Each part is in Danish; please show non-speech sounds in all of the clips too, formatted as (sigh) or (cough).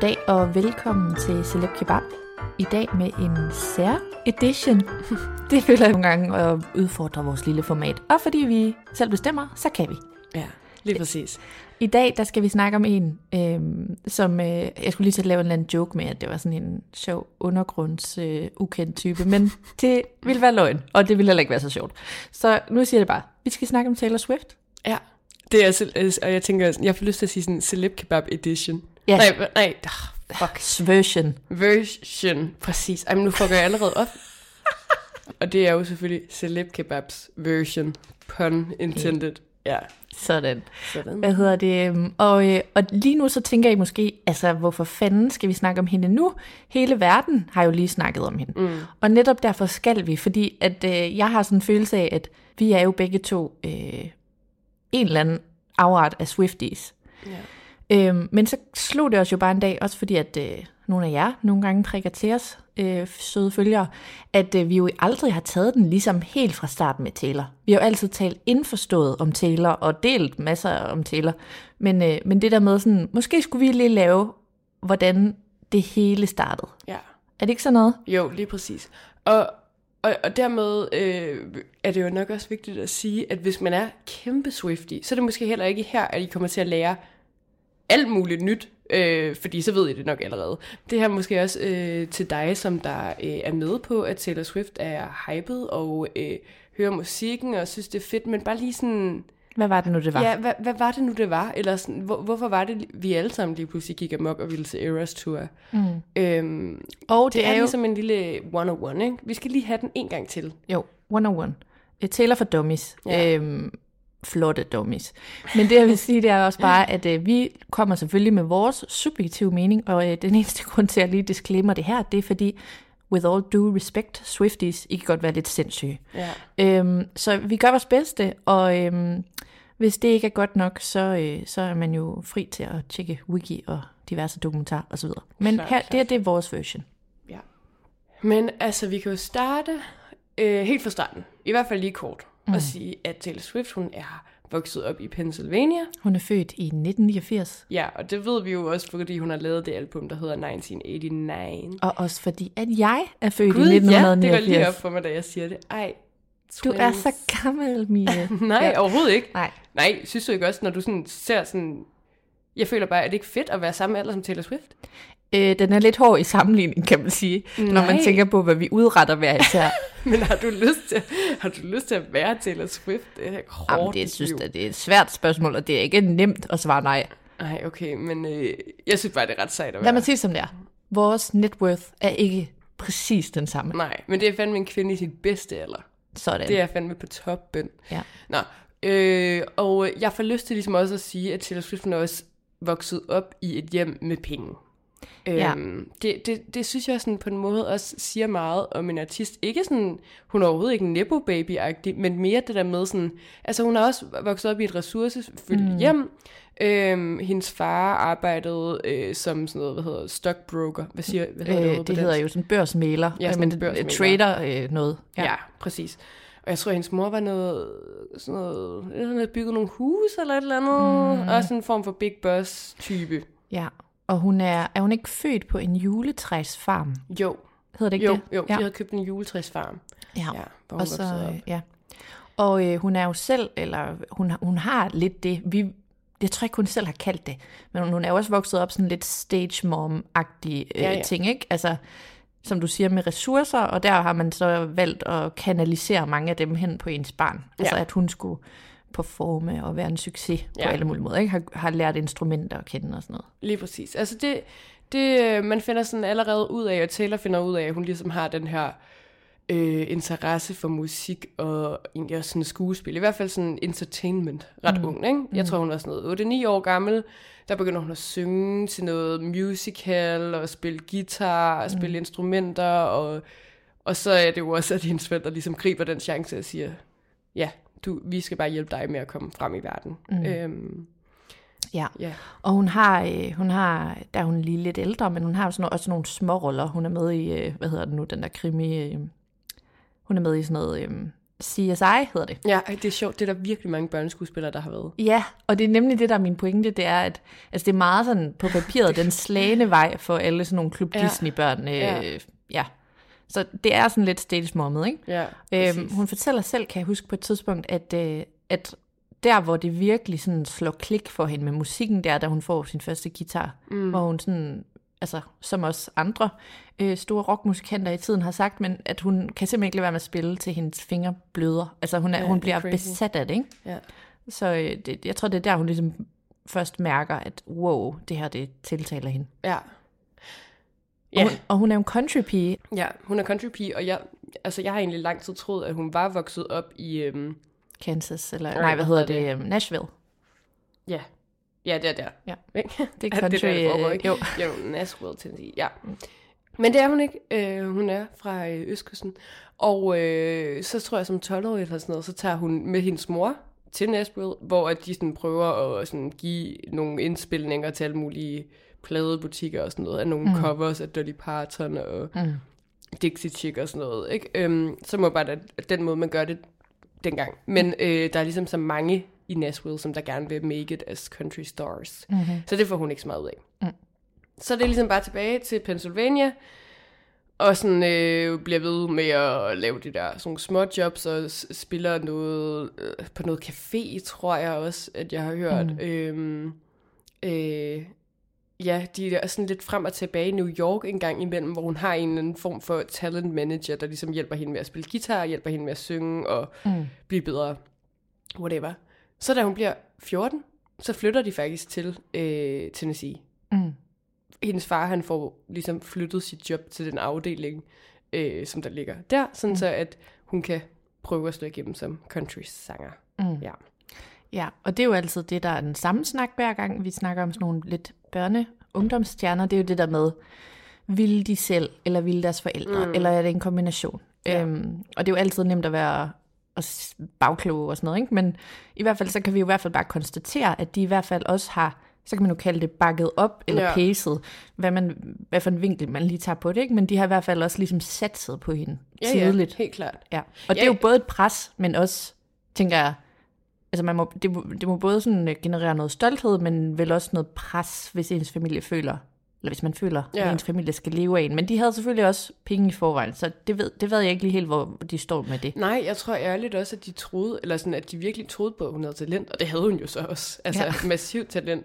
Goddag og velkommen til Celeb Kebab. I dag med en sær edition. (laughs) Det føler jeg nogle gange at udfordre vores lille format. Og fordi vi selv bestemmer, så kan vi. Ja, lige præcis. I dag der skal vi snakke om en, øhm, som øh, jeg skulle lige til at lave en eller anden joke med, at det var sådan en sjov undergrunds øh, ukendt type, men (laughs) det ville være løgn, og det ville heller ikke være så sjovt. Så nu siger jeg det bare. Vi skal snakke om Taylor Swift. Ja. Det er, øh, og jeg tænker, jeg får lyst til at sige sådan celeb kebab edition. Ja. Nej, nej, ah, fuck. Version. Version, præcis. Ej, men nu fucker jeg allerede op. (laughs) og det er jo selvfølgelig celeb kebabs version. Pun intended. Ja, Sådan. sådan. Hvad hedder det? øhm, Og, øh, og lige nu så tænker I måske, altså hvorfor fanden skal vi snakke om hende nu? Hele verden har jo lige snakket om hende. Mm. Og netop derfor skal vi, fordi at øh, jeg har sådan en følelse af, at vi er jo begge to øh, en eller anden afart af Swifties. Ja. Øhm, men så slog det os jo bare en dag, også fordi at øh, nogle af jer nogle gange prikker til os, øh, søde følgere, at øh, vi jo aldrig har taget den ligesom helt fra starten med Taylor. Vi har jo altid talt indforstået om Taylor og delt masser om Taylor. Men, øh, men det der med sådan, måske skulle vi lige lave, hvordan det hele startede. Ja. Er det ikke sådan noget? Jo, lige præcis. Og, og, og dermed øh, er det jo nok også vigtigt at sige, at hvis man er kæmpe Swifty, så er det måske heller ikke her, at I kommer til at lære alt muligt nyt, øh, fordi så ved I det nok allerede. Det her er måske også øh, til dig, som der øh, er med på, at Taylor Swift er hyped og øh, hører musikken og synes, det er fedt, men bare lige sådan... Hvad var det nu, det var? Ja, hvad, hvad var det nu, det var? Eller sådan, hvor, hvorfor var det, vi alle sammen lige pludselig gik amok og ville se Eras Tour? Mm. Øhm, og det, det er, er ligesom en lille one-on-one, ikke? Vi skal lige have den en gang til. Jo, 101. Øh, Taylor for dummies. Ja. Øhm, flotte dummies. Men det jeg vil sige, det er også bare, at øh, vi kommer selvfølgelig med vores subjektive mening, og øh, den eneste grund til, at jeg lige disclaimer det her, det er fordi, with all due respect, Swifties, I kan godt være lidt sindssyge. Ja. Øhm, så vi gør vores bedste, og øhm, hvis det ikke er godt nok, så, øh, så er man jo fri til at tjekke wiki og diverse dokumentarer osv. Men Klart, her, klart. det, er, det vores version. ja. Men altså, vi kan jo starte øh, helt fra starten. I hvert fald lige kort. Mm. Og sige, at Taylor Swift, hun er vokset op i Pennsylvania. Hun er født i 1989, Ja, og det ved vi jo også, fordi hun har lavet det album, der hedder 1989. og også fordi, at jeg er født Gud, i ja, det går 1989. lige op for mig, da jeg siger det. Ej, Du er twins. så gammel, Mia. (laughs) Nej, ja. overhovedet ikke. Nej. Nej, synes du ikke også, når du sådan ser sådan... Jeg føler bare, at det ikke fedt at være samme alder som Taylor Swift? Øh, den er lidt hård i sammenligning, kan man sige, Nej. når man Nej. tænker på, hvad vi udretter hver især. (laughs) Men har du lyst til, har du lyst til at være Taylor Swift? Det er hårdt Jamen, det, jeg synes, at det er et svært spørgsmål, og det er ikke nemt at svare nej. Ej, okay, men øh, jeg synes bare, det er ret sejt at Lad være. mig sige som det er. Vores net worth er ikke præcis den samme. Nej, men det er fandme en kvinde i sit bedste alder. Sådan. Det er fandme på toppen. Ja. Nå, øh, og jeg får lyst til ligesom også at sige, at Taylor Swift er også vokset op i et hjem med penge. Ja. Øhm, det, det, det synes jeg sådan på en måde også siger meget om en artist. Ikke sådan, hun er overhovedet ikke en nepo baby men mere det der med sådan, altså hun har også vokset op i et ressourcefyldt mm. hjem. Øhm, hendes far arbejdede øh, som sådan noget, hvad hedder stockbroker. Hvad siger hvad hedder Øh, det, det, det hedder jo sådan børsmæler. Ja, sådan men en børsmægler. trader øh, noget. Ja. ja, præcis. Og jeg tror, hendes mor var noget, sådan noget, hun havde bygget nogle hus eller et eller andet. Mm. Også en form for big boss type. ja. Og hun er, er hun ikke født på en juletræsfarm? Jo, Hedder det ikke jo, det? jo. Ja. De havde købt en juletræsfarm. Ja, Ja, hvor hun og så, op. øh, ja. Og øh, hun er jo selv, eller hun, hun har lidt det, vi, jeg tror ikke, hun selv har kaldt det, men hun er jo også vokset op sådan lidt stage mom-agtig øh, Ja, ja. ting, ikke? Altså, som du siger, med ressourcer, og der har man så valgt at kanalisere mange af dem hen på ens barn. Altså, Ja. at hun skulle performe og være en succes på Ja. alle mulige måder, ikke? Har, har lært instrumenter at kende og sådan noget. Lige præcis. Altså det, det, øh, man finder sådan allerede ud af, og Taylor finder ud af, at hun ligesom har den her øh, interesse for musik og egentlig også sådan skuespil. I hvert fald sådan entertainment. Ret mm. ung, ikke? Jeg tror, hun var sådan noget 8-9 år gammel. Der begynder hun at synge til noget musical og spille guitar og spille instrumenter. Og, og så er det jo også, at hendes forældre ligesom griber den chance og siger, ja, du, vi skal bare hjælpe dig med at komme frem i verden. Mm. Øhm, Ja. ja. Og hun har, øh, hun har, der er hun lige lidt ældre, men hun har jo sådan, også nogle små roller. Hun er med i, øh, hvad hedder det nu, den der krimi, øh, hun er med i sådan noget, øh, CSI hedder det. Ja, det er sjovt. Det er der virkelig mange børneskuespillere, der har været. Ja, og det er nemlig det, der er min pointe, det er, at altså, det er meget sådan på papiret (laughs) den slagende vej for alle sådan nogle Klub. Disney-børn. Øh, Ja. ja. Så det er sådan lidt stage mommet, ikke? Ja, Øhm, hun fortæller selv, kan jeg huske på et tidspunkt, at, øh, at der, hvor det virkelig sådan slår klik for hende med musikken, der, da hun får sin første guitar, mm. hvor hun sådan, altså som også andre øh, store rockmusikanter i tiden har sagt, men at hun kan simpelthen ikke lade være med at spille til hendes fingre bløder. Altså hun, er, Ja, hun det er bliver crazy. besat af det, ikke? Ja. Så øh, det, jeg tror, det er der, hun ligesom først mærker, at wow, det her, det tiltaler hende. Ja. Og, Ja, hun, og hun er jo en country pige. ja, hun er country pige, og jeg, altså, jeg har egentlig lang tid troet, at hun var vokset op i... Øhm, Kansas, eller Nej, hvad hedder det? det? Nashville. ja, ja, det er der. Ja. Ikke? Det er (laughs) country, det, er der, foregår, øh, ikke? jo. (laughs) jo, Nashville, Tennessee, ja. Men det er hun ikke. Øh, hun er fra øh, Østkysten. Og øh, så tror jeg, som 12-årig eller sådan noget, så tager hun med hendes mor til Nashville, hvor at de sådan prøver at sådan give nogle indspilninger til alle mulige pladebutikker og sådan noget, af nogle mm. covers af Dolly Parton og mm. Dixie Chick og sådan noget. Ikke? Øhm, så må bare da, den måde, man gør det dengang. Men øh, der er ligesom så mange i Nashville, som der gerne vil make it as country stars. Mm-hmm. Så det får hun ikke så meget ud af. Mm. Så det er ligesom bare tilbage til Pennsylvania, og sådan øh, bliver ved med at lave de der sådan små jobs, og spiller noget øh, på noget café, tror jeg også, at jeg har hørt. Mm. Øhm, øh, ja, de er sådan lidt frem og tilbage i New York en gang imellem, hvor hun har en eller anden form for talent manager, der ligesom hjælper hende med at spille guitar, hjælper hende med at synge og mm. blive bedre. Whatever. Så da hun bliver 14, så flytter de faktisk til øh, Tennessee. Mm. Hendes far, han får ligesom flyttet sit job til den afdeling, øh, som der ligger der, sådan mm. så at hun kan prøve at slå igennem som country-sanger. Mm. Ja. Ja, og det er jo altid det, der er den samme snak hver gang, vi snakker om sådan nogle lidt børne ungdomsstjerner. Det er jo det der med, vil de selv, eller vil deres forældre, mm. eller er det en kombination? Ja. Øhm, og det er jo altid nemt at være og bagkloge og sådan noget, ikke? men i hvert fald så kan vi jo i hvert fald bare konstatere, at de i hvert fald også har, så kan man jo kalde det bakket op, eller Ja. pacet, hvad, man, hvad for en vinkel man lige tager på det, ikke? men de har i hvert fald også ligesom satset på hende Ja, tidligt. ja, helt klart. Ja, og det Ja. er jo både et pres, men også, tænker jeg, altså man må, det, må, det må både sådan øh, generere noget stolthed, men vel også noget pres, hvis ens familie føler, eller hvis man føler, ja. At ens familie skal leve af en. Men de havde selvfølgelig også penge i forvejen, så det ved, det ved jeg ikke lige helt, hvor de står med det. Nej, jeg tror ærligt også, at de troede, eller sådan, at de virkelig troede på, at hun havde talent, og det havde hun jo så også. (laughs) Altså, ja. Massivt talent.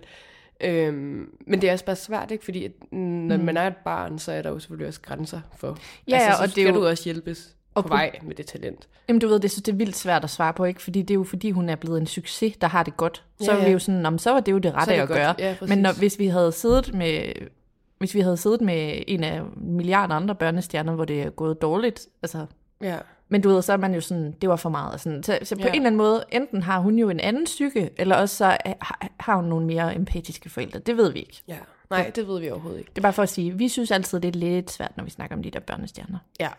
Øhm, men det er også bare svært, ikke? Fordi at, når mm. man er et barn, så er der jo selvfølgelig også grænser for... Ja, altså, så og det er skal jo- du også hjælpes og på vej med det talent. Jamen du ved, det synes det er vildt svært at svare på, ikke? Fordi det er jo fordi, hun er blevet en succes, der har det godt. Så Ja, er vi ja. jo sådan, om så var det jo det Så rette det at godt. gøre. Ja, præcis. Men når, hvis vi havde siddet med hvis vi havde siddet med en af milliarder andre børnestjerner, hvor det er gået dårligt, altså Ja. Men du ved, så er man jo sådan, det var for meget. Sådan. Så, så på Ja. en eller anden måde, enten har hun jo en anden psyke, eller også så har, har hun nogle mere empatiske forældre. Det ved vi ikke. Ja. Nej, det ved vi overhovedet ikke. Det er bare for at sige, vi synes altid, det er lidt svært, når vi snakker om de der børnestjerner. Ja,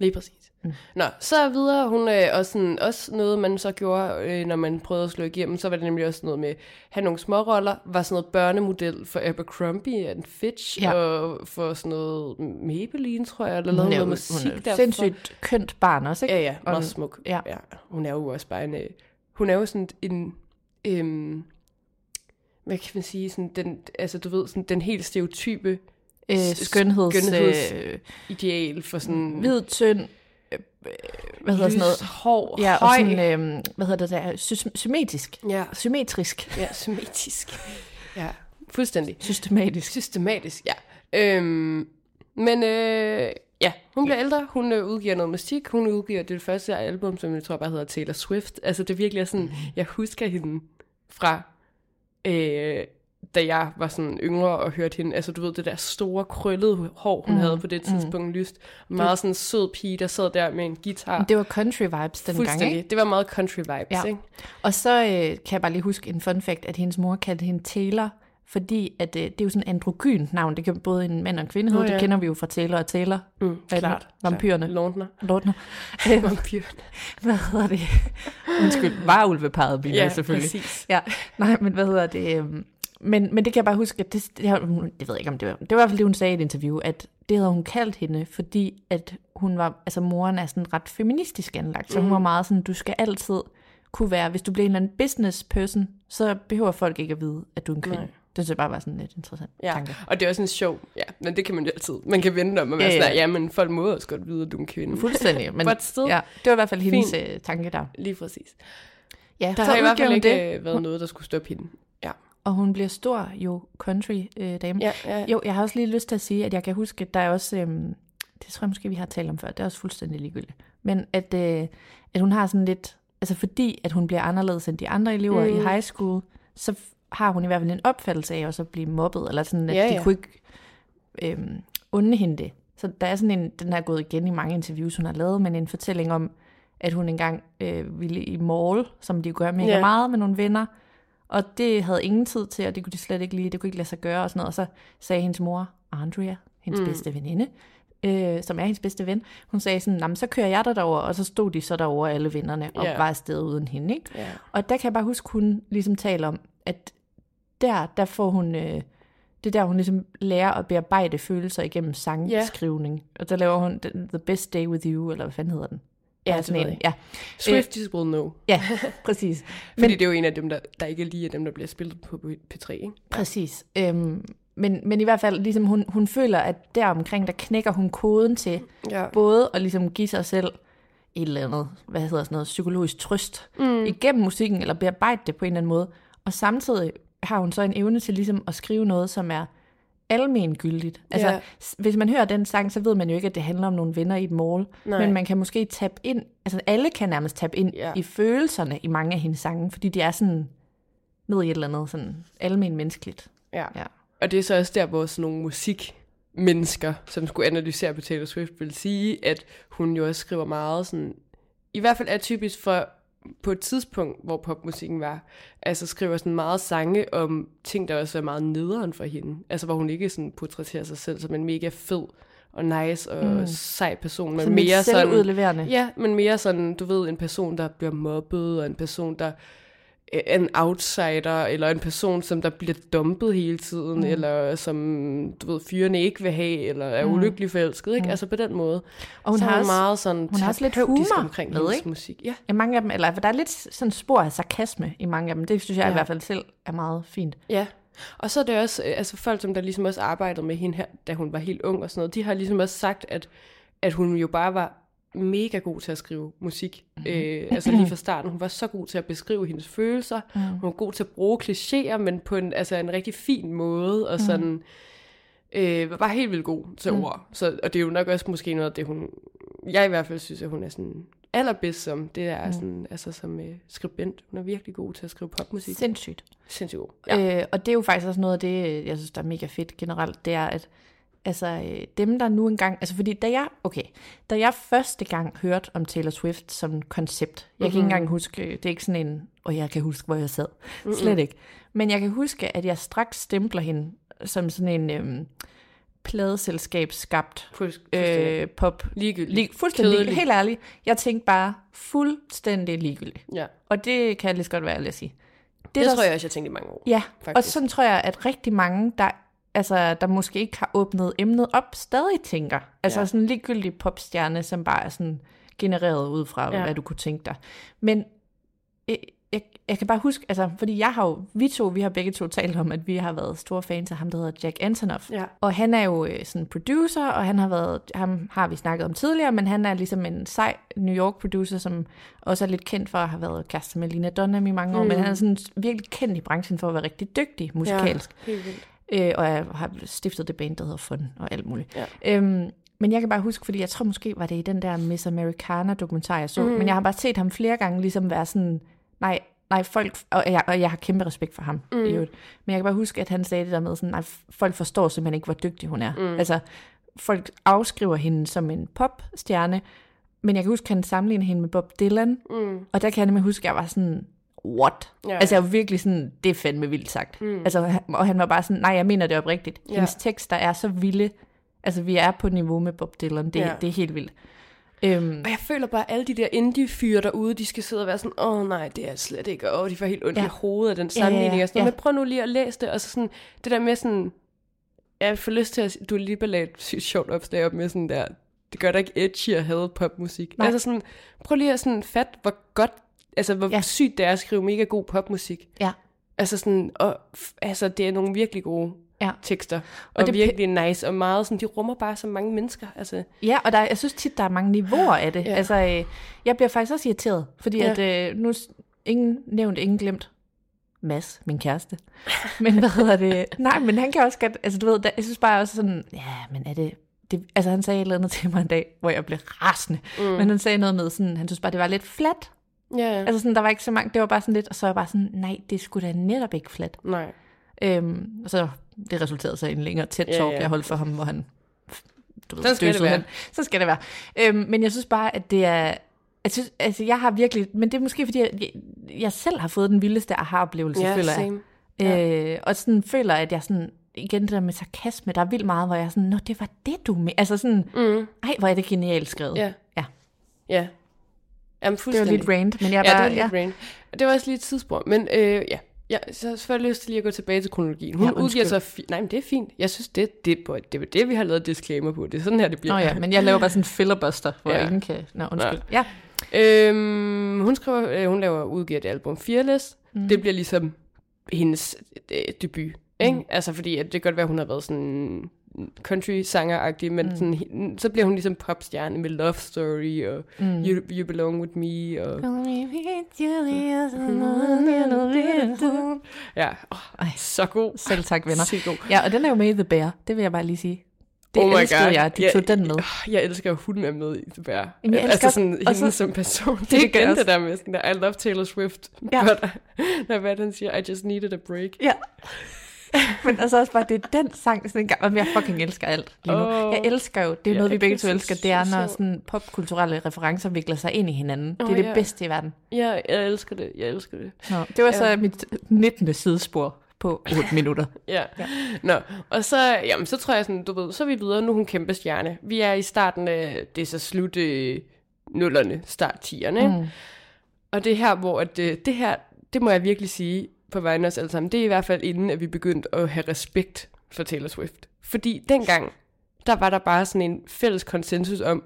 lige præcis. Mm. Nå, så videre, hun øh, også, sådan, også noget, man så gjorde, øh, når man prøvede at slå igennem, så var det nemlig også noget med, at have nogle småroller, var sådan noget børnemodel for Abercrombie and Fitch, Ja. og for sådan noget Maybelline, tror jeg, eller lavede noget musik hun er derfor. sindssygt kønt barn også, ikke? Ja, ja, Og- meget smuk. ja. ja. Hun er jo også bare en, øh, hun er jo sådan en, øhm, hvad kan man sige, sådan den, altså du ved, sådan den helt stereotype Øh, skønheds... skønheds- Øh, ideal for sådan hvid, tynd, øh, øh, hvad hedder sådan noget? lys, hår, Ja, og høj. sådan, øh, hvad hedder det der? Sy- symmetrisk. Ja, Symmetrisk. ja, symmetrisk. ja, fuldstændig. Systematisk. Systematisk, ja. Øhm, men øh, ja, hun bliver ældre, hun øh, udgiver noget musik, hun udgiver det første album, som jeg tror bare hedder Taylor Swift. Altså det virkelig er sådan, jeg husker hende fra, øh, da jeg var sådan yngre og hørte hende, altså du ved, det der store krøllede hår, hun mm, havde på det tidspunkt mm. lyst. Meget sådan sød pige, der sad der med en guitar. Det var country vibes dengang, ikke? Det var meget country vibes, Ja. ikke? Og så øh, kan jeg bare lige huske en fun fact, at hendes mor kaldte hende Taylor, fordi at, øh, det er jo sådan en androgyn navn. Det kan både en mand og en kvinde hedde. Nå, ja. Det kender vi jo fra Taylor og Taylor. Mm, er det? klart. Vampyrerne. Lortner. Lortner. Øh, (laughs) Vampyrerne. (laughs) hvad hedder det? Undskyld, varulveparet bliver Ja, selvfølgelig. præcis. Ja, nej, men hvad hedder det? Men, men det kan jeg bare huske, at det, det, hun- det ved jeg ikke, om det var, det var i hvert fald det, hun sagde i et interview, at det havde hun kaldt hende, fordi at hun var, altså moren er sådan ret feministisk anlagt, så Mhm. hun var meget sådan, du skal altid kunne være, hvis du bliver en eller anden business person, så behøver folk ikke at vide, at du er en kvinde. Nej. Det synes jeg bare var sådan lidt interessant Ja, tanke. og det er også en sjov, ja, men det kan man jo altid. Man kan vente om at være Ja, ja, sådan, ja, men folk må også godt vide, at du er en kvinde. Fuldstændig. (laughs) Men, still, ja, det var i hvert fald hendes Fint. øh, tanke der. Lige præcis. Ja, Der så har i hvert fald ikke det, det. været noget, der skulle stoppe hende. Og hun bliver stor jo country øh, dame. Ja, ja. Jo, jeg har også lige lyst til at sige, at jeg kan huske, at der er også, øhm, det tror jeg måske, vi har talt om før, det er også fuldstændig ligegyldigt, men at, øh, at hun har sådan lidt, altså fordi, at hun bliver anderledes end de andre elever mm. i high school, så har hun i hvert fald en opfattelse af også at blive mobbet, eller sådan, at Ja, de ja. kunne ikke øhm, unde hende det. Så der er sådan en, den har gået igen i mange interviews, hun har lavet, men en fortælling om, at hun engang øh, ville i mall, som de gør mega Ja. meget med nogle venner, og det havde ingen tid til, og det kunne de slet ikke lide, det kunne ikke lade sig gøre og sådan noget. Og så sagde hendes mor, Andrea, hendes mm. bedste veninde, øh, som er hendes bedste ven, hun sagde sådan, "Nå, men så kører jeg der derover, og så stod de så derover alle vennerne, og Ja. var afsted uden hende. Ikke? Ja. Og der kan jeg bare huske, hun ligesom taler om, at der, der får hun, øh, det er der, hun ligesom lærer at bearbejde følelser igennem sangskrivning. Og der laver hun The Best Day With You, eller hvad fanden hedder den? Ja, er det ved jeg. ja, Swifties will know. ja, præcis. Fordi det er jo en af dem, der, der ikke er lige af dem, der bliver spillet på P3, ikke? Præcis. Øhm, men, men i hvert fald, ligesom hun, hun føler, at der omkring, der knækker hun koden til Ja. både at ligesom give sig selv et eller andet, hvad hedder sådan noget, psykologisk trøst mm. igennem musikken, eller bearbejde det på en eller anden måde. Og samtidig har hun så en evne til ligesom at skrive noget, som er almengyldigt. Altså, Ja. hvis man hører den sang, så ved man jo ikke, at det handler om nogle venner i et. Nej. Men man kan måske tabe ind, altså alle kan nærmest tabe ind Ja. i følelserne i mange af hendes sange, fordi de er sådan ned i et eller andet sådan almen menneskeligt. Ja. Ja. Og det er så også der, hvor sådan nogle musikmennesker, som skulle analysere på Taylor Swift, vil sige, at hun jo også skriver meget sådan, i hvert fald er typisk for på et tidspunkt, hvor popmusikken var, altså skriver sådan meget sange om ting, der også er meget nederen for hende. Altså hvor hun ikke sådan portrætterer sig selv som en mega fed og nice og mm. sej person, men mere sådan... selvudleverende. Ja, men mere sådan, du ved, en person, der bliver mobbet, og en person, der er en outsider, eller en person, som der bliver dumpet hele tiden, mm. eller som, du ved, fyrene ikke vil have, eller er mm. ulykkelig forelsket, ikke? Mm. Altså på den måde. Og hun så har også- meget sådan hun har også lidt humor omkring med, ikke? musik. Ja. Ja, mange af dem, eller for der er lidt sådan spor af sarkasme i mange af dem. Det synes jeg ja. Ja. i hvert fald selv er meget fint. Ja, og så er det også, øh, altså folk, som der ligesom også arbejdede med hende her, da hun var helt ung og sådan noget, de har ligesom også sagt, at, at hun jo bare var mega god til at skrive musik. Mm-hmm. Øh, altså lige fra starten. Hun var så god til at beskrive hendes følelser. Mm. Hun var god til at bruge klichéer, men på en, altså en rigtig fin måde, og sådan... Øh, var bare helt vildt god til mm. ord. Så, og det er jo nok også måske noget af det, hun... Jeg i hvert fald synes, at hun er sådan allerbedst som, det er mm. sådan, altså som øh, skribent. Hun er virkelig god til at skrive popmusik. Sindssygt. Sindssygt god. Ja. Øh, og det er jo faktisk også noget af det, jeg synes, der er mega fedt generelt, det er, at altså, øh, dem, der nu engang... Altså, fordi da jeg... Okay, da jeg første gang hørte om Taylor Swift som koncept, jeg kan ikke engang huske... Det er ikke sådan en... Og jeg kan huske, hvor jeg sad. Mm-hmm. Slet ikke. Men jeg kan huske, at jeg straks stempler hende som sådan en øhm, pladeselskab skabt øh, pop. Ligegyldigt. Lig, fuldstændig Kedelig. Helt ærligt. Jeg tænkte bare fuldstændig ligegyldigt. Ja. Og det kan jeg lige så godt være at sige. Det, der- det tror jeg også, jeg tænkte i mange år. Ja, og faktisk. sådan tror jeg, at rigtig mange, der, altså, der måske ikke har åbnet emnet op, stadig tænker. Altså Ja. sådan en ligegyldig popstjerne, som bare er sådan genereret ud fra, Ja. ja. hvad du kunne tænke dig. Men jeg, jeg, jeg kan bare huske, altså, fordi jeg har jo, vi to, vi har begge to talt om, at vi har været store fans af ham, der hedder Jack Antonoff. Ja. Og han er jo øh, sådan producer, og han har været, ham har vi snakket om tidligere, men han er ligesom en sej New York producer, som også er lidt kendt for at have været kæreste med Lina Dunham i mange år, Mm. men han er sådan virkelig kendt i branchen for at være rigtig dygtig musikalsk. Ja, helt vildt. Øh, og jeg har stiftet det band, der hedder Fun og alt muligt. Ja. Øhm, men jeg kan bare huske, fordi jeg tror måske var det i den der Miss Americana-dokumentar, jeg så, mm. men jeg har bare set ham flere gange ligesom være sådan, nej, nej, folk, og jeg, og jeg har kæmpe respekt for ham, mm. i øvrigt. men jeg kan bare huske, at han sagde det der med sådan, nej, folk forstår simpelthen ikke, hvor dygtig hun er. Mm. Altså, folk afskriver hende som en popstjerne, men jeg kan huske, at han sammenligner hende med Bob Dylan, Mm. og der kan jeg nemlig huske, at jeg var sådan, what? Ja. Ja. Altså jeg var virkelig sådan, det er fandme vildt sagt. Mm. Altså, og han var bare sådan, nej, jeg mener det oprigtigt. Ja. Hendes tekster er så vilde. Altså vi er på niveau med Bob Dylan, det, Ja. ja. det er helt vildt. Øhm, Og jeg føler bare, at alle de der indie-fyre derude, de skal sidde og være sådan, åh oh, nej, det er slet ikke, og de får helt ondt ja. Ja. i hovedet af den Ja, ja, ja, sammenligning. og sådan ja. Men prøv nu lige at læse det, og så sådan, det der med sådan, jeg får lyst til at, du lige lagde et sjovt opslag op med sådan der, det gør da ikke edgy at have popmusik. Nej. Altså sådan, prøv lige at sådan fat, hvor godt, altså hvor ja. Sygt det er at skrive mega god popmusik. ja. Altså sådan, og altså det er nogle virkelig gode Ja. tekster, og, Og det- virkelig nice, og meget sådan, de rummer bare så mange mennesker. Altså, ja, og der, jeg synes tit, der er mange niveauer af det. Ja. Altså, øh, jeg bliver faktisk også irriteret, fordi Ja. at øh, nu, ingen nævnt, ingen glemt. Mads, min kæreste. (laughs) Men hvad hedder det? Nej, men han kan også godt, altså du ved, der, jeg synes bare også sådan, ja, men er det, det, altså han sagde et eller andet til mig en dag, hvor jeg blev rasende. Mm. Men han sagde noget med sådan, han synes bare, det var lidt flat. Ja, ja. Altså sådan, der var ikke så mange, det var bare sådan lidt, og så var jeg bare sådan, nej, det skulle da netop ikke flat. nej. Øhm, og så det resulterede så i en længere tæt Ja, talk, ja. jeg holdt for ham, hvor han du ved, Sådan skal det være. hen. Så skal det være. Øhm, men jeg synes bare, at det er... Jeg, synes, altså, jeg har virkelig... Men det er måske, fordi jeg, jeg, jeg selv har fået den vildeste aha-oplevelse, Ja, føler same. jeg. Øh, og sådan føler, at jeg sådan... Igen det der med sarkasme, der er vildt meget, hvor jeg er sådan, Nå, det var det, du med. Altså sådan, mm. ej, hvor er det genialt skrevet. Ja. ja. Ja. Jamen, Det var lidt rant, men jeg Ja, bare... det var lidt rain. Det var også lige et tidsspur. Men øh, ja, ja, så har jeg selvfølgelig lyst til lige at gå tilbage til kronologien. Hun Ja, ja, udgiver sig... Fi- Nej, men det er fint. Jeg synes, det, det, det, det er det, vi har lavet disclaimer på. Det er sådan her, det bliver. Nå ja, men jeg laver bare sådan en filibuster, hvor Ja. ja. ingen kan... Nå, undskyld. Ja. Øhm, hun skriver, øh, hun laver udgiver det album Fearless. Mm. Det bliver ligesom hendes øh, debut. Ikke? Mm. Altså fordi, at det kan godt være, at hun har været sådan country sanger men mm. sådan, så bliver hun ligesom popstjerne med Love Story og mm. you, you Belong With Me og ja, oh, Ej. så god. Selv tak, venner. Så god. Ja, og den er jo med i The Bear, det vil jeg bare lige sige. Det Oh my elskede God. jeg, de Ja, tog den med. Jeg, jeg elsker, at hun er med i The Bear. Jamen, jeg altså sådan, hende så- som person. Det, Det gør igen jeg det der med sådan der, I love Taylor Swift. Ja. But, (laughs) hvad han siger, I just needed a break. Ja. (laughs) Men altså også bare, det er den sang, sådan en gang, og jeg fucking elsker alt lige nu. Åh. Jeg elsker jo, det er Ja, noget, vi begge to elsker, det er, når sådan popkulturelle referencer vikler sig ind i hinanden. Det Åh, er det ja. bedste i verden. Ja, jeg elsker det. Jeg elsker det. Nå, det var så Ja. mit 19. sidespor på 8 (laughs) minutter. Ja. ja. Nå, og så, jamen, så tror jeg sådan, du ved, så er vi videre. Nu er hun kæmpe stjerne. Vi er i starten af, det er så slut øh, nullerne, start 10'erne. Mm. Og det er her, hvor at, øh, det her, det må jeg virkelig sige på vegne af os alle sammen, det er i hvert fald inden, at vi begyndte at have respekt for Taylor Swift. Fordi dengang, der var der bare sådan en fælles konsensus om,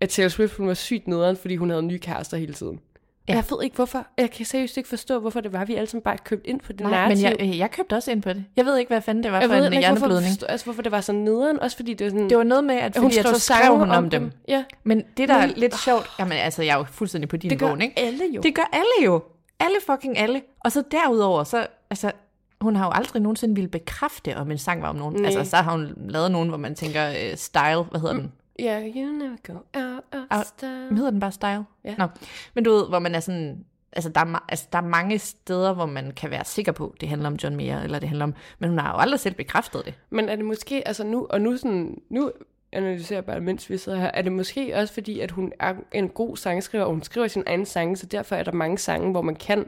at Taylor Swift hun var sygt nederen, fordi hun havde nye kærester hele tiden. Ja. Jeg ved ikke hvorfor. Jeg kan seriøst ikke forstå, hvorfor det var, vi alle sammen bare købte ind på det Nej, narrativ. men jeg, øh, jeg købte også ind på det. Jeg ved ikke, hvad fanden det var Jeg for ved en ikke, hvorfor, hjerneblødning. forstå- altså, hvorfor det var så nederen. Også fordi det var sådan... Det var noget med, at at hun fordi skrev så skrev hun om dem. Ja, Men det, der er Men- lidt sjovt, jamen altså, jeg er jo fuldstændig på din det gør vogn, ikke? alle jo. Det gør alle jo. Alle fucking alle. Og så derudover, så, altså, hun har jo aldrig nogensinde ville bekræfte, om en sang var om nogen. Nej. Altså, så har hun lavet nogen, hvor man tænker, uh, style, hvad hedder den? Ja, you never go out of Out- style. Hedder den bare style? Ja. Nå. Men du ved, hvor man er sådan, altså der, er, altså der er mange steder, hvor man kan være sikker på, det handler om John Mayer, eller det handler om, men hun har jo aldrig selv bekræftet det. Men er det måske, altså nu, og nu sådan, nu analyserer bare, mens vi sidder her, er det måske også fordi, at hun er en god sangskriver, og hun skriver sin egen sange, så derfor er der mange sange, hvor man kan,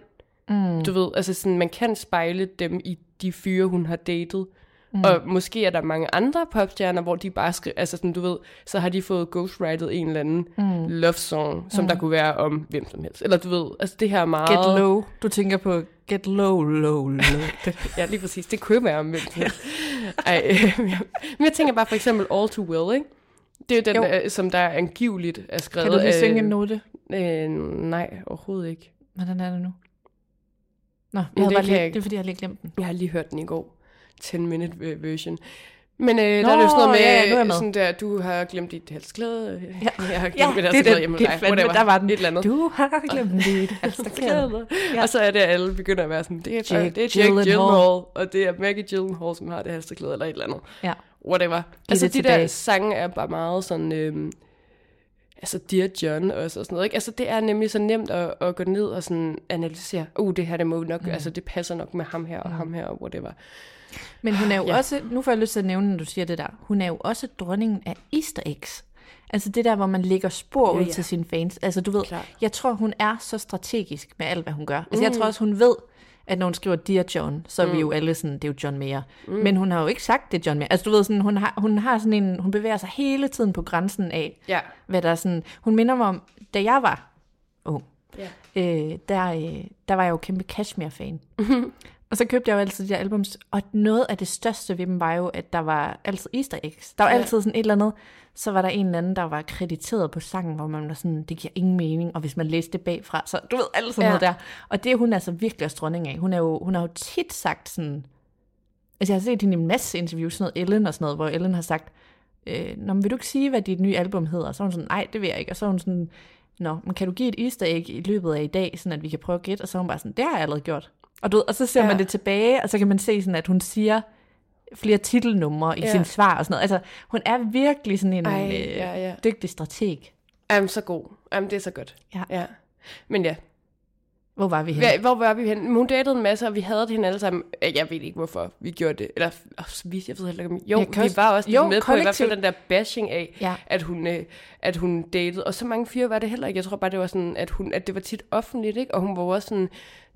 mm. du ved, altså sådan, man kan spejle dem i de fyre, hun har datet, Mm. Og måske er der mange andre popstjerner, hvor de bare skriver, altså sådan, du ved, så har de fået ghostwritet en eller anden mm. love song, som mm. der kunne være om hvem som helst. Eller du ved, altså det her er meget... Get low. Du tænker på get low, low, low. (laughs) ja, lige præcis. Det kunne være om hvem som helst. (laughs) Ej, (laughs) øh, men jeg tænker bare for eksempel All Too Well, ikke? Det er den, der, som der angiveligt er skrevet Kan du lige synge en note? Øh, nej, overhovedet ikke. Hvordan er det nu? Nå, jeg det det, lige, det er fordi, jeg har lige glemt den. Jeg har lige hørt den i går. 10-minute version. Men øh, der Nå, er det jo sådan noget med, ja, ja, er med. sådan der, du har glemt dit halsklæde. Ja. (laughs) Jeg har glemt Ja, mit det er halsklæde hjemme hos er dig. Whatever. der var den. Et eller andet. Du har glemt dit (laughs) halsklæde. Ja. Og så er det, at alle begynder at være sådan, det er, Jake, det er Jake Gyllenhaal. Gyllenhaal, og det er Maggie Gyllenhaal, som har det halsklæde, eller et eller andet. Ja. Whatever. altså, de der sange er bare meget sådan, øhm, altså Dear John også og sådan noget, ikke? Altså, det er nemlig så nemt at, at gå ned og sådan analysere, uh, det her, det må nok, mm. altså, det passer nok med ham her og ham her, og whatever. Men hun er jo Ja. også, nu får jeg lyst til at nævne, når du siger det der, hun er jo også dronningen af easter eggs. Altså det der, hvor man lægger spor Ja, ud ja. til sine fans. Altså du ved, Klart. jeg tror, hun er så strategisk med alt, hvad hun gør. Altså jeg tror også, hun ved, at når hun skriver Dear John, så er vi jo alle sådan, det er jo John Mayer. Mm. Men hun har jo ikke sagt, det er John Mayer. Altså du ved, sådan, hun, har, hun har sådan en, hun bevæger sig hele tiden på grænsen af, Ja. hvad der er sådan, hun minder mig om, da jeg var ung, Ja. øh, der, øh, der var jeg jo kæmpe Kashmir-fan. (laughs) og så købte jeg jo altid de der albums, og noget af det største ved dem var jo, at der var altid easter eggs. Der var Ja. altid sådan et eller andet, så var der en eller anden, der var krediteret på sangen, hvor man var sådan, det giver ingen mening, og hvis man læste det bagfra, så du ved, alt sådan Ja. noget der. Og det er hun altså virkelig også dronning af. Hun, er jo, hun har jo tit sagt sådan, altså jeg har set hende i en masse interviews, sådan noget Ellen og sådan noget, hvor Ellen har sagt, øh, Nå, men vil du ikke sige, hvad dit nye album hedder? Så er hun sådan, nej, det vil jeg ikke. Og så er hun sådan, Nå, men kan du give et easter egg i løbet af i dag, sådan at vi kan prøve at gætte? Og så er hun bare sådan, det har jeg allerede gjort. Og, du, ved, og så ser Ja. man det tilbage, og så kan man se sådan, at hun siger flere titelnumre i Ja. sin svar og sådan noget. Altså, hun er virkelig sådan en Ej, øh, ja, ja. dygtig strateg. Jamen, så god. Jamen, det er så godt. Ja. ja. Men ja, Hvor var vi henne? Hva- hvor var vi hen? Hun datede en masse, og vi havde det hende alle sammen. Øh, Jeg ved ikke, hvorfor vi gjorde det. Eller, oh, vi, jeg ved heller ikke, om... Jo, vi også- var også jo, med på i hvert fald den der bashing af, Ja. at, hun, øh, at hun datede. Og så mange fyre var det heller ikke. Jeg tror bare, det var sådan, at, hun, at det var tit offentligt, ikke? Og hun var også sådan...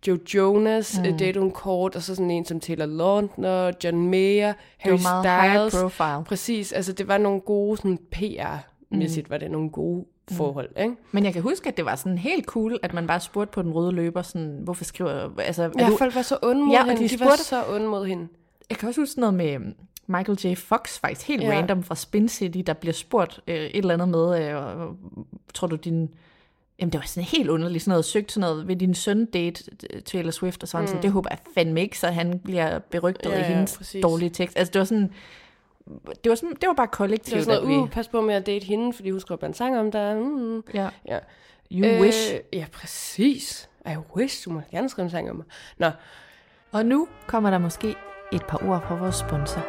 Joe Jonas mm. datede hun kort, og så sådan en som Taylor Lautner, John Mayer, Harry det var meget high Styles. profile. Præcis, altså det var nogle gode sådan PR-mæssigt, mm. var det nogle gode forhold, ikke? Men jeg kan huske, at det var sådan helt cool, at man bare spurgte på den røde løber, sådan, hvorfor skriver... Altså, Ja, du, folk var så onde mod Ja, og hende. de De, var spurgte- så onde mod hende. Jeg kan også huske sådan noget med øhm, Michael J. Fox, faktisk helt Ja. random fra Spin City, der bliver spurgt øh, et eller andet med, øh, tror du din... Jamen det var sådan helt underligt, sådan noget søgt sådan noget, ved din søn date øh, Taylor Swift, og så var han sådan, det håber jeg fandme ikke, så han bliver berygtet Mm. Ja, ja, i hendes præcis. dårlige tekst. Altså det var sådan, det var, sådan, det var bare Det var kollektivt, sådan noget, vi... uh, pas på med at date hende, fordi hun skriver en sang om dig. Mm. Ja. Ja. You øh, wish. Ja, præcis. I wish, du må gerne skrive en sang om mig. Nå, Og nu kommer der måske et par ord fra vores sponsor.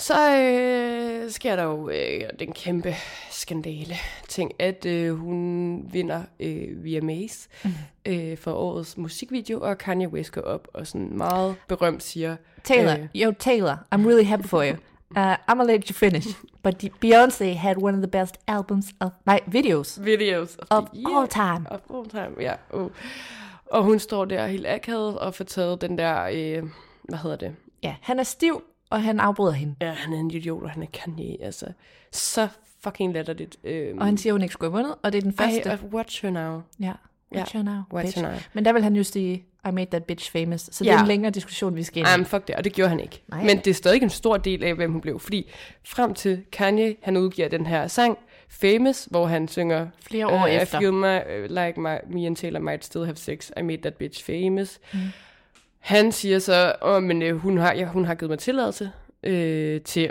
Så øh, sker der jo øh, den kæmpe skandale ting, at øh, hun vinder øh, via Maze Mhm. øh, for årets musikvideo, og Kanye West går op og sådan meget berømt siger... Taylor, øh, yo Taylor, I'm really happy for you. (laughs) Uh, I'm gonna let you finish. But Beyonce had one of the best albums of, nej, videos videos of, of the all time. Of all time, ja. Uh. Og hun står der helt akavet og får taget den der, øh, hvad hedder det? Ja, han er stiv, og han afbryder hende. Ja, han er en idiot, og han er Kanye, altså. Så fucking latterligt. Øh, Og han siger, hun ikke skulle have vundet, og det er den første. Ej, uh, watch her now. ja, watch her now, watch bitch. her now. Men der vil han jo sige, I made that bitch famous. Så det Ja. er en længere diskussion, vi skal ind i. Um, fuck det, og det gjorde han ikke. Nej. Men det er stadig en stor del af, hvem hun blev. Fordi frem til Kanye, han udgiver den her sang, Famous, hvor han synger Flere år uh, efter. I feel my, uh, like my, me and Taylor might still have sex. I made that bitch famous. Mm. Han siger så, at oh, men øh, hun, har, ja, hun har givet mig tilladelse øh, til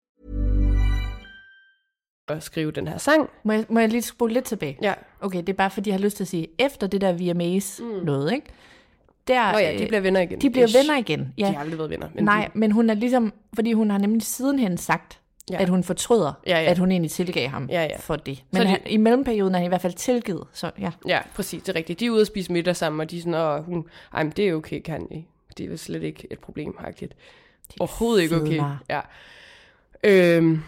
At skrive den her sang. Må jeg, må jeg lige spole lidt tilbage? Ja. Okay, det er bare fordi, jeg har lyst til at sige, efter det der VMA's mm. noget, ikke? Der, Nå ja, de øh, bliver venner igen. De bliver Ish. venner igen, ja. De har aldrig været venner. Men Nej, De, men hun er ligesom, fordi hun har nemlig sidenhen sagt, Ja. at hun fortryder, Ja, ja. at hun egentlig tilgav ham Ja, ja. for det. Så Men det- han, i mellemperioden er han i hvert fald tilgivet, så ja. ja, præcis, det er rigtigt. De er ude at spise middag sammen, og de er sådan, hun, ej, men det er okay, Kanye. Det er vel slet ikke et problem, harkeligt. Overhovedet ikke okay. Ja. Øhm,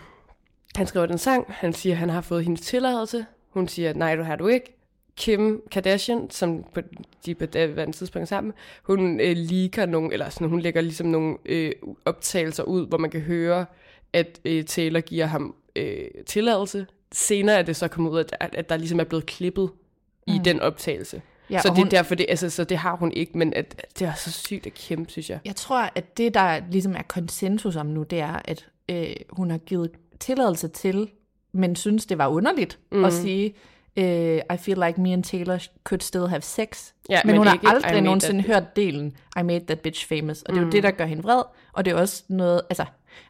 han skriver den sang, han siger, at han har fået hendes tilladelse. Hun siger, nej, du har du ikke. Kim Kardashian, som på, de på det tidspunkt sammen, hun øh, leaker nogle, eller sådan, hun lægger ligesom nogle øh, optagelser ud, hvor man kan høre, at øh, Taylor giver ham øh, tilladelse. Senere er det så kommet ud, at, at, at der ligesom er blevet klippet mm. i den optagelse. Ja, så det er hun- derfor, det, altså, så det har hun ikke, men at, at det er så sygt af Kim, synes jeg. Jeg tror, at det, der ligesom er konsensus om nu, det er, at øh, hun har givet tilladelse til, men synes, det var underligt mm. At sige, øh, I feel like me and Taylor could still have sex. Ja, men, men hun har ikke, aldrig nogensinde hørt delen, I made that bitch famous. Og det er jo det, der gør hende vred, og det er også noget, altså,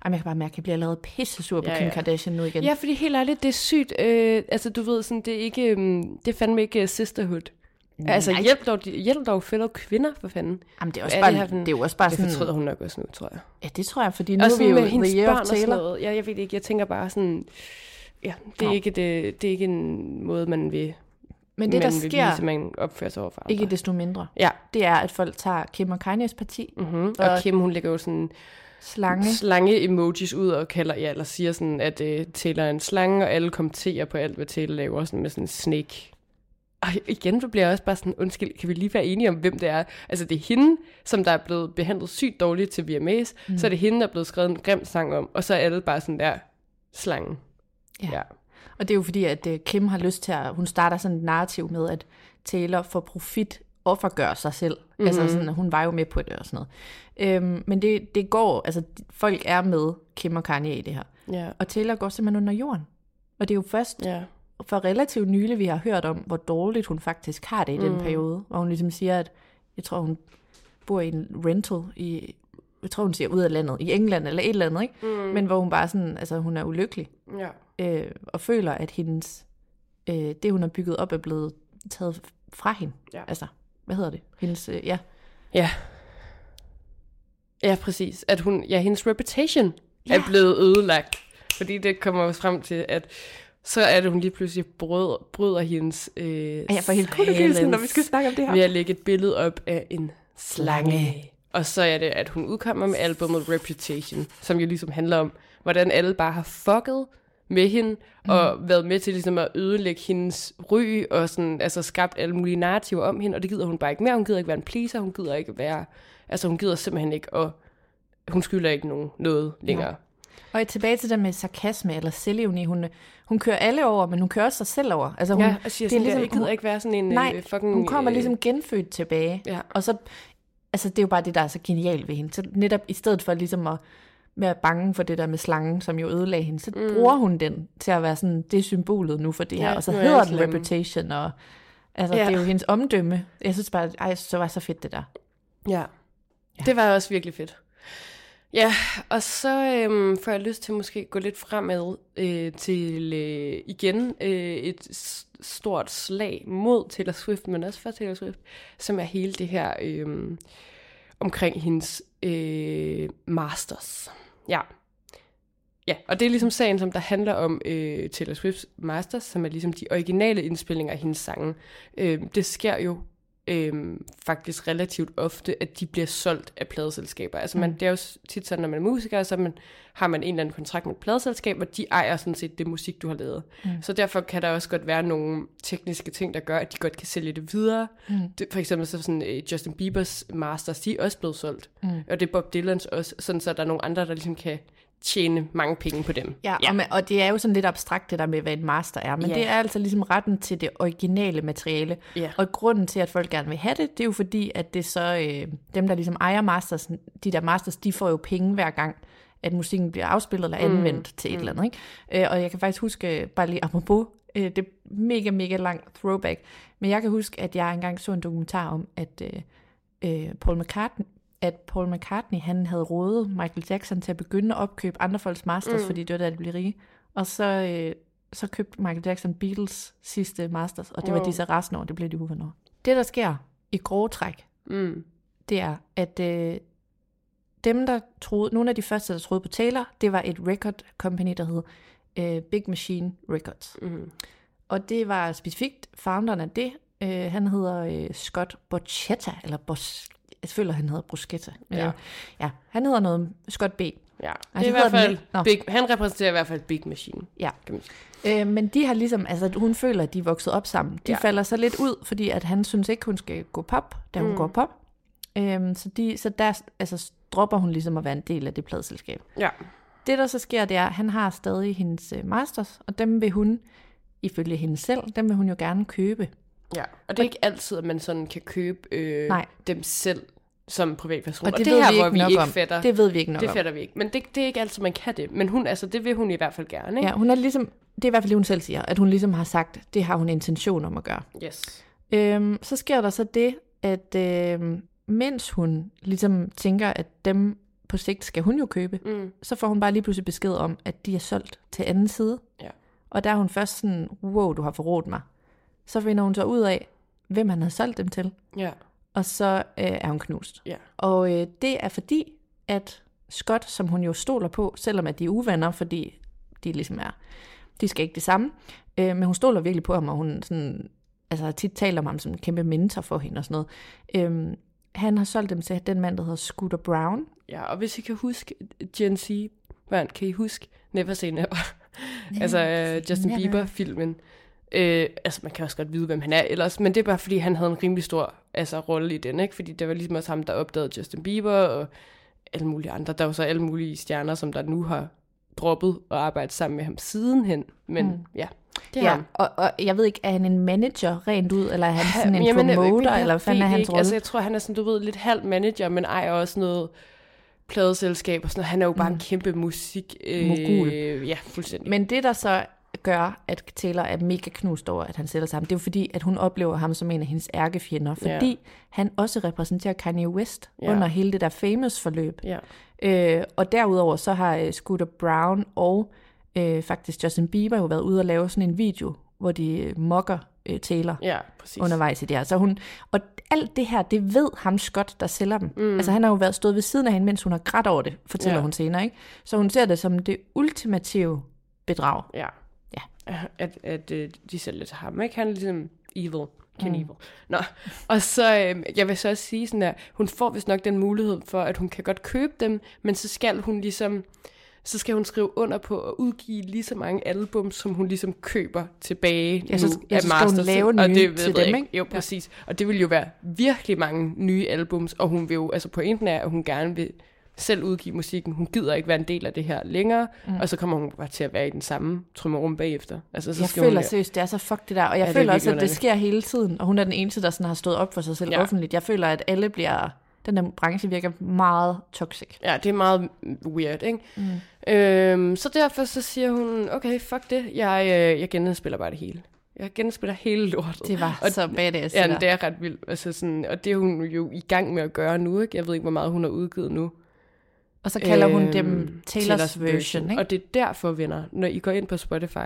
jamen, jeg kan bare mærke, at jeg bliver lavet pisse sur på Ja, Kim ja. Kardashian nu igen. Ja, fordi helt ærligt, det er sygt. Øh, altså, du ved, sådan, det er ikke, um, det er fandme ikke uh, sisterhood. Altså, Nej. hjælp dog, hjælp dog fellow kvinder, for fanden. Jamen, det er også Er bare, det det, her det er jo også bare Det sådan, fortryder hun nok også nu, tror jeg. ja, det tror jeg, fordi nu Og er vi sådan jo med hendes børn og sådan noget. Ja, jeg ved ikke, jeg tænker bare sådan, ja, det er, Nå. ikke, det, det er ikke en måde, man vil, Men det, der man vil sker, vise, man opfører sig over for andre. ikke desto mindre, Ja, det er, at folk tager Kim og Kanye's parti, mm-hmm. og Og- Kim, hun lægger jo sådan slange, slange-emojis ud og kalder, ja, eller siger sådan, at uh, Taylor er en slange, og alle kommenterer på alt, hvad Taylor laver, sådan med sådan en snake. Og igen, så bliver jeg også bare sådan, undskyld, kan vi lige være enige om, hvem det er? Altså, det er hende, som der er blevet behandlet sygt dårligt til VMAs, mm. så er det hende, der er blevet skrevet en grim sang om, og så er alle bare sådan der, slangen. Ja. ja. Og det er jo fordi, at øh, Kim har lyst til at, hun starter sådan et narrativ med, at Taylor for profit offergør sig selv. Mm-hmm. Altså sådan, hun var jo med på det og sådan noget. Øhm, men det, det går, altså folk er med Kim og Kanye i det her. Ja. Og Taylor går simpelthen under jorden. Og det er jo først Ja. For relativt nylig, vi har hørt om, hvor dårligt hun faktisk har det i den Mm. periode. Hvor hun ligesom siger, at jeg tror, hun bor i en rental i, jeg tror, hun siger ud af landet, i England eller et eller andet, ikke? Mm. Men hvor hun bare sådan, altså hun er ulykkelig Ja. øh, og føler, at hendes, øh, det, hun har bygget op, er blevet taget fra hende. Ja. Altså, hvad hedder det? Hendes, øh, ja. Ja. Ja, præcis. At hun, ja, hendes reputation ja. er blevet ødelagt. Fordi det kommer jo frem til, at så er det, hun lige pludselig bryder, bryder hendes øh, jeg får helt kuldegysning, når vi skal snakke om det her. ved at lægge et billede op af en slange. Og så er det, at hun udkommer med albumet Reputation, som jo ligesom handler om, hvordan alle bare har fucket med hende, mm. og været med til ligesom at ødelægge hendes ry, og sådan, altså skabt alle mulige narrativer om hende, og det gider hun bare ikke mere. Hun gider ikke være en pleaser, hun gider ikke være, altså hun gider simpelthen ikke, og hun skylder ikke nogen noget længere. Og tilbage til det med sarkasme eller selvironi. Hun, hun kører alle over, men hun kører også sig selv over. Altså, hun, Ja, og siger sådan, ligesom, jeg gider ikke være sådan en nej, øh, fucking... hun kommer øh, ligesom genfødt tilbage. Ja. Og så, altså det er jo bare det, der er så genialt ved hende. Så netop i stedet for ligesom at være bange for det der med slangen, som jo ødelagde hende, så mm. bruger hun den til at være sådan, det er symbolet nu for det her. Ja, og så er hedder den reputation, og altså, Ja. det er jo hendes omdømme. Jeg synes bare, ej, så var så fedt det der. Ja. ja. Det var også virkelig fedt. Ja, og så øhm, får jeg lyst til måske at gå lidt fremad øh, til øh, igen øh, et stort slag mod Taylor Swift, men også for Taylor Swift, som er hele det her øh, omkring hendes øh, masters. Ja. Ja, og det er ligesom sagen, som der handler om øh, Taylor Swifts masters, som er ligesom de originale indspillinger af hendes sange. Øh, det sker jo øhm, faktisk relativt ofte, at de bliver solgt af pladeselskaber. Altså man, det er jo tit sådan, når man er musiker, så man, har man en eller anden kontrakt med et pladeselskab, og de ejer sådan set det musik, du har lavet. Mm. Så derfor kan der også godt være nogle tekniske ting, der gør, at de godt kan sælge det videre. Mm. Det, for eksempel så sådan uh, Justin Biebers masters, de er også blevet solgt. Mm. Og det er Bob Dylans også, sådan så der er nogle andre, der ligesom kan tjene mange penge på dem. Ja, ja. Og, med, og det er jo sådan lidt abstrakt, det der med, hvad en master er. Men Ja. det er altså ligesom retten til det originale materiale. Ja. Og grunden til, at folk gerne vil have det, det er jo fordi, at det så, øh, dem der ligesom ejer masters, de der masters, de får jo penge hver gang, at musikken bliver afspillet eller anvendt mm. til et eller andet. Ikke? Øh, og jeg kan faktisk huske, øh, bare lige apropos, øh, det er mega, mega lang throwback, men jeg kan huske, at jeg engang så en dokumentar om, at øh, øh, Paul McCartney, at Paul McCartney, han havde rådet Michael Jackson til at begynde at opkøbe andre folks masters, mm. fordi det var der, de blev rige. Og så, øh, så købte Michael Jackson Beatles sidste masters, og det var Wow. de så resten over, det blev de uvenner. Det, der sker i grove træk, Mm. det er, at øh, dem, der troede, nogle af de første, der troede på Taylor, det var et record company, der hed øh, Big Machine Records. Mm. Og det var specifikt founderen af det. Øh, han hedder øh, Scott Borchetta, eller Bos, jeg føler, han hedder Bruschetta. Ja. Ja, han hedder noget Scott B. Ja, det er i hvert den fald big, han repræsenterer i hvert fald Big Machine. Ja. Øh, men de har ligesom, altså hun føler, at de er vokset op sammen. De Ja. falder så lidt ud, fordi at han synes ikke, hun skal gå pop, da hun mm. går pop. Øhm, så, de, så der altså, dropper hun ligesom at være en del af det pladselskab. Ja. Det, der så sker, det er, at han har stadig hendes øh, masters, og dem vil hun, ifølge hende selv, dem vil hun jo gerne købe. ja. Og det er ikke altid, at man sådan kan købe øh, Nej. dem selv som privatperson. Og det, det ved her, vi hvor ikke vi nok ikke om. fatter, Det ved vi ikke nok det om. fatter vi ikke. Men det, det er ikke altid, man kan det. Men hun, altså, det vil hun i hvert fald gerne, ikke? Ja, hun er ligesom, det er i hvert fald det, hun selv siger, at hun ligesom har sagt, det har hun intention om at gøre. Yes. Øhm, så sker der så det, at øhm, mens hun ligesom tænker, at dem på sigt skal hun jo købe, Mm. så får hun bare lige pludselig besked om, at de er solgt til anden side. Ja. Og der er hun først sådan, wow, du har forrådt mig. Så finder hun så ud af, hvem han har solgt dem til, Ja. Og så øh, er hun knust. Ja. Og øh, det er fordi, at Scott, som hun jo stoler på, selvom at de er uvenner, fordi de ligesom er, de skal ikke det samme, øh, men hun stoler virkelig på ham, og hun sådan, altså tit talt om ham som en kæmpe mentor for hende og sådan noget. Øhm, han har solgt dem til den mand, der hedder Scooter Brown. Ja, og hvis I kan huske Gen Z, børn, kan I huske Never Say Never? (laughs) altså uh, Justin. Bieber-filmen. Øh, altså, man kan også godt vide, hvem han er ellers, men det er bare, fordi han havde en rimelig stor altså, rolle i den, ikke? Fordi det var ligesom også ham, der opdagede Justin Bieber og alle mulige andre. Der var så alle mulige stjerner, som der nu har droppet og arbejdet sammen med ham sidenhen. Men mm. ja, det Ja, og, og jeg ved ikke, er han en manager rent ud, eller er han sådan en Jamen, promoter, jeg eller hvad fanden er hans ikke. rolle? Altså, jeg tror, han er sådan, du ved, lidt halv manager, men ejer også noget pladeselskab og sådan noget. Han er jo bare mm. en kæmpe musik... Øh, Mogul. Ja, fuldstændig. Men det, der så gør, at Taylor er mega knust over, at han sælger sig ham, det er jo fordi, at hun oplever ham som en af hendes ærkefjender, fordi Ja. han også repræsenterer Kanye West ja. under hele det der famous forløb. Ja. Øh, og derudover så har øh, Scooter Brown og øh, faktisk Justin Bieber jo været ude og lave sådan en video, hvor de øh, mokker øh, Taylor Ja, præcis. undervejs i det her. Så hun, og alt det her, det ved ham Scott, der sælger dem. Mm. Altså han har jo været stået ved siden af hende, mens hun har grædt over det, fortæller ja. hun senere. Ikke? Så hun ser det som det ultimative bedrag. Ja. Ja. At, at øh, de sælger til ham, ikke? Han er ligesom evil. Knievel. Mm. Nå, og så, øh, jeg vil så også sige sådan der, hun får vist nok den mulighed for, at hun kan godt købe dem, men så skal hun ligesom, så skal hun skrive under på at udgive lige så mange album, som hun ligesom køber tilbage Ja, så- nu ja, af så skal hun Masters. lave og nye det ved til dem, ikke. ikke? Jo, Ja. præcis. Og det vil jo være virkelig mange nye albums, og hun vil jo, altså pointen er, at hun gerne vil selv udgive musikken. Hun gider ikke være en del af det her længere, mm. og så kommer hun bare til at være i den samme trummerum bagefter. Altså, så Jeg skal føler hun, seriøst, det er så fuck det der. Og jeg Ja, er føler også, at det sker hele tiden. Og hun er den eneste, der sådan har stået op for sig selv Ja. offentligt. Jeg føler, at alle bliver... Den der branche virker meget toxic. Ja, det er meget weird, ikke? Mm. Øhm, så derfor så siger hun, okay, fuck det, jeg, øh, jeg genspiller bare det hele. Jeg genspiller hele lortet. Det var og, så badass. Ja, det er ret vildt. Altså sådan, og det er hun jo i gang med at gøre nu, ikke? Jeg ved ikke, hvor meget hun har udgivet nu. Og så kalder hun Øhm, dem Taylors, version, ikke? Og det er derfor, venner, når I går ind på Spotify,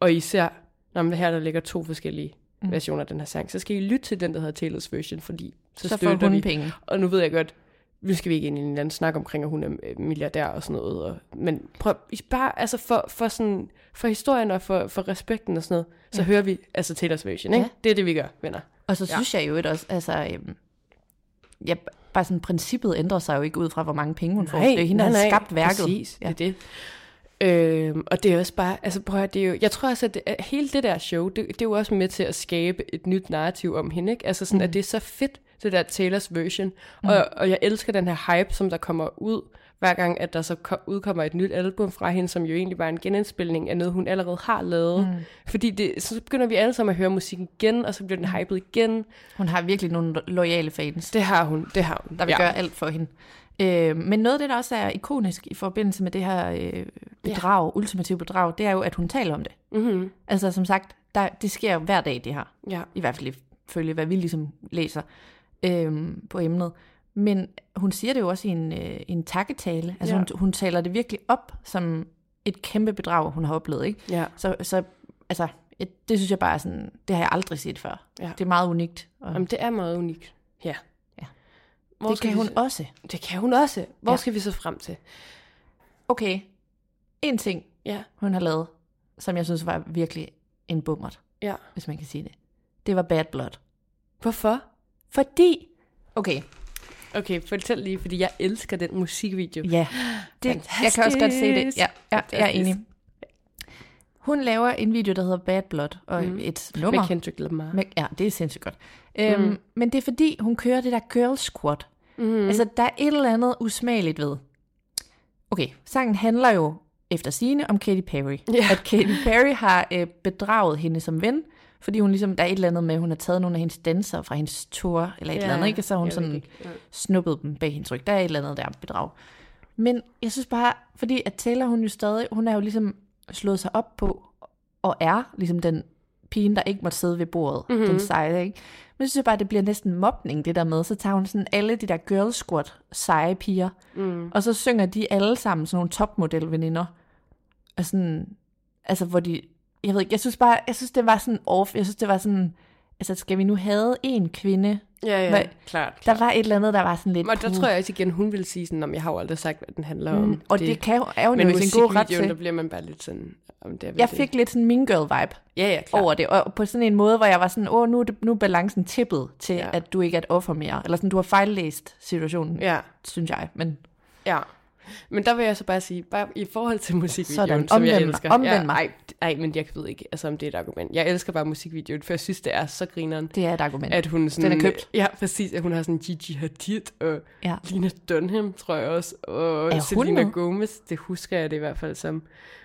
og I ser, når man her der ligger to forskellige mm. versioner af den her sang, så skal I lytte til den, der hedder Taylor's version, fordi så, Så får støtter hun vi. penge. Og nu ved jeg godt, nu skal vi ikke ind i en eller anden snak omkring, at hun er øh, milliardær og sådan noget. Og, men prøv, bare, altså for, for, sådan, for historien og for, for respekten og sådan noget, så hører vi altså Taylor's version, ikke? Ja. Det er det, vi gør, venner. Og så Ja. synes jeg jo også, altså... Øhm, ja, bare sådan princippet ændrer sig jo ikke ud fra, hvor mange penge hun får. Det er hende, der har skabt værket. Præcis, Ja. det er det. Øhm, og det er også bare, altså prøv at det er jo, jeg tror også, at, det, at hele det der show, det, det er jo også med til at skabe et nyt narrativ om hende, ikke? Altså sådan, mm. at det er så fedt, det der Taylors version, mm. og, og jeg elsker den her hype, som der kommer ud hver gang, at der så ko- udkommer et nyt album fra hende, som jo egentlig bare er en genindspilning af noget, hun allerede har lavet. Mm. Fordi det, så begynder vi alle sammen at høre musikken igen, og så bliver den hypet igen. Hun har virkelig nogle loyale fans, Det har hun, det har hun. der vil ja. gøre alt for hende. Øh, men noget af det, der også er ikonisk i forbindelse med det her øh, bedrag, ja. ultimative bedrag, det er jo, at hun taler om det. Mm-hmm. Altså som sagt, der, det sker jo hver dag, det her. Ja. I hvert fald ifølge, hvad vi ligesom læser øhm, på emnet. Men hun siger det jo også i en, øh, en takketale. Altså Ja. hun, hun taler det virkelig op som et kæmpe bedrag, hun har oplevet. Ikke? Ja. Så, så altså, et, det synes jeg bare er sådan, det har jeg aldrig set før. Ja. Det er meget unikt. Og Jamen, det er meget unikt. Ja. Ja. Hvor det skal kan vi hun så- også. Det kan hun også. Hvor ja. skal vi så frem til? Okay, en ting, Ja. hun har lavet, som jeg synes var virkelig en bummert, Ja. hvis man kan sige det. Det var Bad Blood. Hvorfor? Fordi, okay, Okay, fortæl lige, fordi jeg elsker den musikvideo. Ja, det, jeg kan også godt se det. Ja, ja jeg er enig. Hun laver en video, der hedder Bad Blood, og mm. et nummer. Med Kendrick Lamar. Med, ja, det er sindssygt godt. Øhm, Mm. Men det er fordi, hun kører det der girl squat. Mm. Altså, der er et eller andet usmageligt ved. Okay, sangen handler jo efter sigende om Katy Perry. Ja. At Katy Perry har øh, bedraget hende som ven, fordi hun ligesom, der er et eller andet med, at hun har taget nogle af hendes danser fra hendes tour, eller et Ja, eller andet, ikke? Og så har hun sådan ikke. Ja. snuppet dem bag hendes ryg. Der er et eller andet der bedrag. Men jeg synes bare, fordi at Taylor, hun jo stadig, hun er jo ligesom slået sig op på, og er ligesom den pigen, der ikke måtte sidde ved bordet, Mhm. mm-hmm. den seje, ikke? Men jeg synes bare, det bliver næsten mobning, det der med. Så tager hun sådan alle de der girl squad seje piger, Mm. og så synger de alle sammen sådan nogle topmodel-veninder. Og sådan, altså hvor de, jeg ved ikke, jeg synes bare, jeg synes det var sådan off, jeg synes det var sådan, altså skal vi nu have en kvinde? Ja, ja, Hvad- klart. Der klart. var et eller andet, der var sådan lidt... Og der tror jeg også igen, hun vil sige sådan, om jeg har jo aldrig sagt, hvad den handler om. Mm, og det, det kan jo, er jo Men sin gode ret musikvideoen, der til. bliver man bare lidt sådan, om det er Jeg det. fik lidt sådan Mean Girl-vibe ja, ja, klart. over det, og på sådan en måde, hvor jeg var sådan, åh, nu er, det, nu er balancen tippet til, Ja. at du ikke er et offer mere. Eller sådan, du har fejllæst situationen. Ja, synes jeg. Men ja. Men der vil jeg så bare sige, bare i forhold til musikvideoen, Sådan, som jeg omvend elsker. omvend ja, mig. Ej, ej, men jeg ved ikke, altså, om det er et argument. Jeg elsker bare musikvideoen, for jeg synes, det er så grineren. det er et argument. At hun sådan, Den er købt. Ja, præcis. At hun har sådan Gigi Hadid og Ja. Lina Dunham, tror jeg også. Og Er Selena med? Gomez, det husker jeg det i hvert fald som.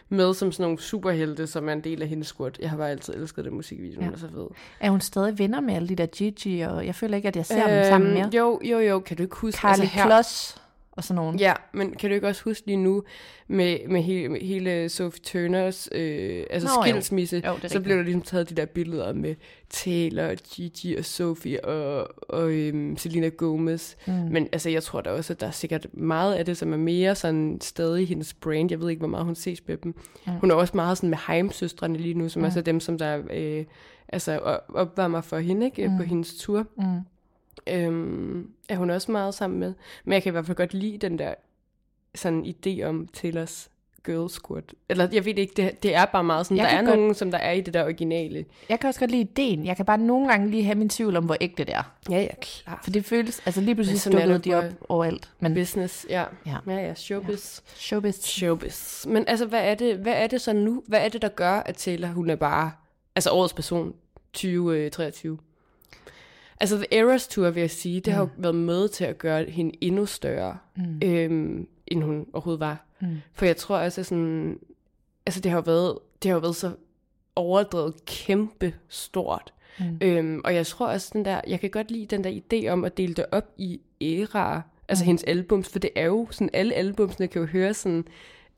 Med som sådan nogle superhelte, som er en del af hendes squad. Jeg har bare altid elsket den musikvideo, Ja. er så fed. Er hun stadig venner med alle de der Gigi, og jeg føler ikke, at jeg ser øhm, dem sammen mere. Jo, jo, jo, kan du ikke huske... Carly altså her- Kloss og sådan nogen. Ja, men kan du ikke også huske lige nu med, med, hele, med hele Sophie Turners øh, altså Nå, jo. skilsmisse, Jo, er så blev der ligesom taget de der billeder med Taylor, Gigi og Sophie og, og øhm, Selena Gomez. Mm. Men altså, jeg tror da også, at der er sikkert meget af det, som er mere sådan stadig hendes brand. Jeg ved ikke, hvor meget hun ses med dem. Mm. Hun er også meget sådan med Heim-søstrene lige nu, som mm. er dem, som der øh, altså, op- opvarmer for hende ikke, mm. på hendes tur. Mm. Øhm, er hun også meget sammen med. Men jeg kan i hvert fald godt lide den der sådan idé om Taylors girl squad. Eller jeg ved ikke, det, det er bare meget sådan, Jeg der er godt- nogen, som der er i det der originale. Jeg kan også godt lide ideen. Jeg kan bare nogle gange lige have min tvivl om, hvor ægte det er. Ja, ja, klart. For det føles, altså lige pludselig er dukkede de op overalt. Men Business, ja. Ja. Ja, ja, showbiz. showbiz. Showbiz. Men altså, hvad er, det, hvad er det så nu? Hvad er det, der gør, at Taylor, hun er bare, altså årets person 2023? Altså, The Eras Tour, vil jeg sige, det mm. har jo været med til at gøre hende endnu større, mm. øhm, end hun overhovedet var. Mm. For jeg tror også, at sådan, altså det har jo været, det har jo været så overdrevet kæmpe stort. Mm. Øhm, og jeg tror også, den der, jeg kan godt lide den der idé om at dele det op i æraer, altså mm. hendes albums, for det er jo sådan, alle albumsene kan jo høre sådan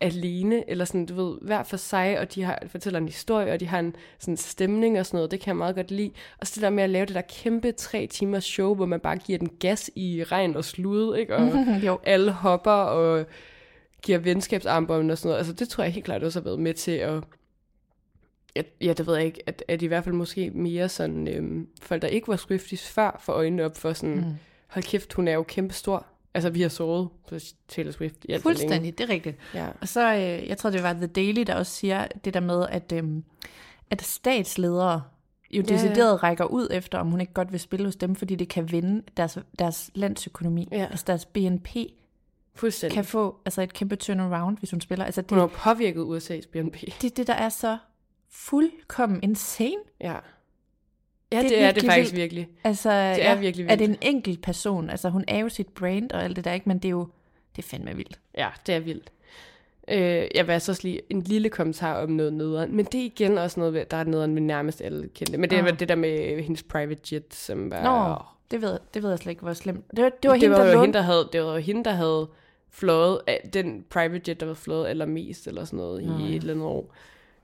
alene, eller sådan, du ved, hver for sig, og de har, fortæller en historie, og de har en sådan stemning og sådan noget, det kan jeg meget godt lide. Og så det der med at lave det der kæmpe tre timers show, hvor man bare giver den gas i regn og slud, ikke? Og (laughs) Jo. alle hopper og giver venskabsarmbånd og sådan noget. Altså det tror jeg helt klart også har været med til at, ja, ja det ved jeg ikke, at, at i hvert fald måske mere sådan, øhm, folk der ikke var Swifties før, for øjnene op for sådan, mm. hold kæft, hun er jo kæmpe stor. Altså vi har sovet på Taylor Swift i alt for længe. Fuldstændig, det er rigtigt. Ja. Og så, øh, jeg tror, det var The Daily, der også siger det der med, at, øhm, at statsledere jo Ja, decideret ja. rækker ud efter, om hun ikke godt vil spille hos dem, fordi det kan vinde deres, deres landsøkonomi. Ja. Altså deres BNP Fuldstændig. kan få altså et kæmpe turnaround, hvis hun spiller. Altså Hun har det, påvirket USA's BNP. det er det, der er så fuldkommen insane. Ja. Ja, Det det, er det er det virkelig faktisk vildt. virkelig. Altså, Det er virkelig At vildt. en enkelt person, altså hun er jo sit brand og alt det der, ikke? men det er jo, Det er fandme vildt. Ja, det er vildt. Øh, jeg vil altså også lige en lille kommentar om noget nederen, men det er igen også noget, der er nederen med nærmest alle kendte. Men det er Ah. det der med hendes private jet, som var... Nå, det ved, det ved jeg slet ikke, hvor slemt. Det var, det var det hende, var der jo hende, der havde, det var jo hende, der havde fløjet, af- den private jet, der var fløjet allermest, eller sådan noget, i et eller andet år.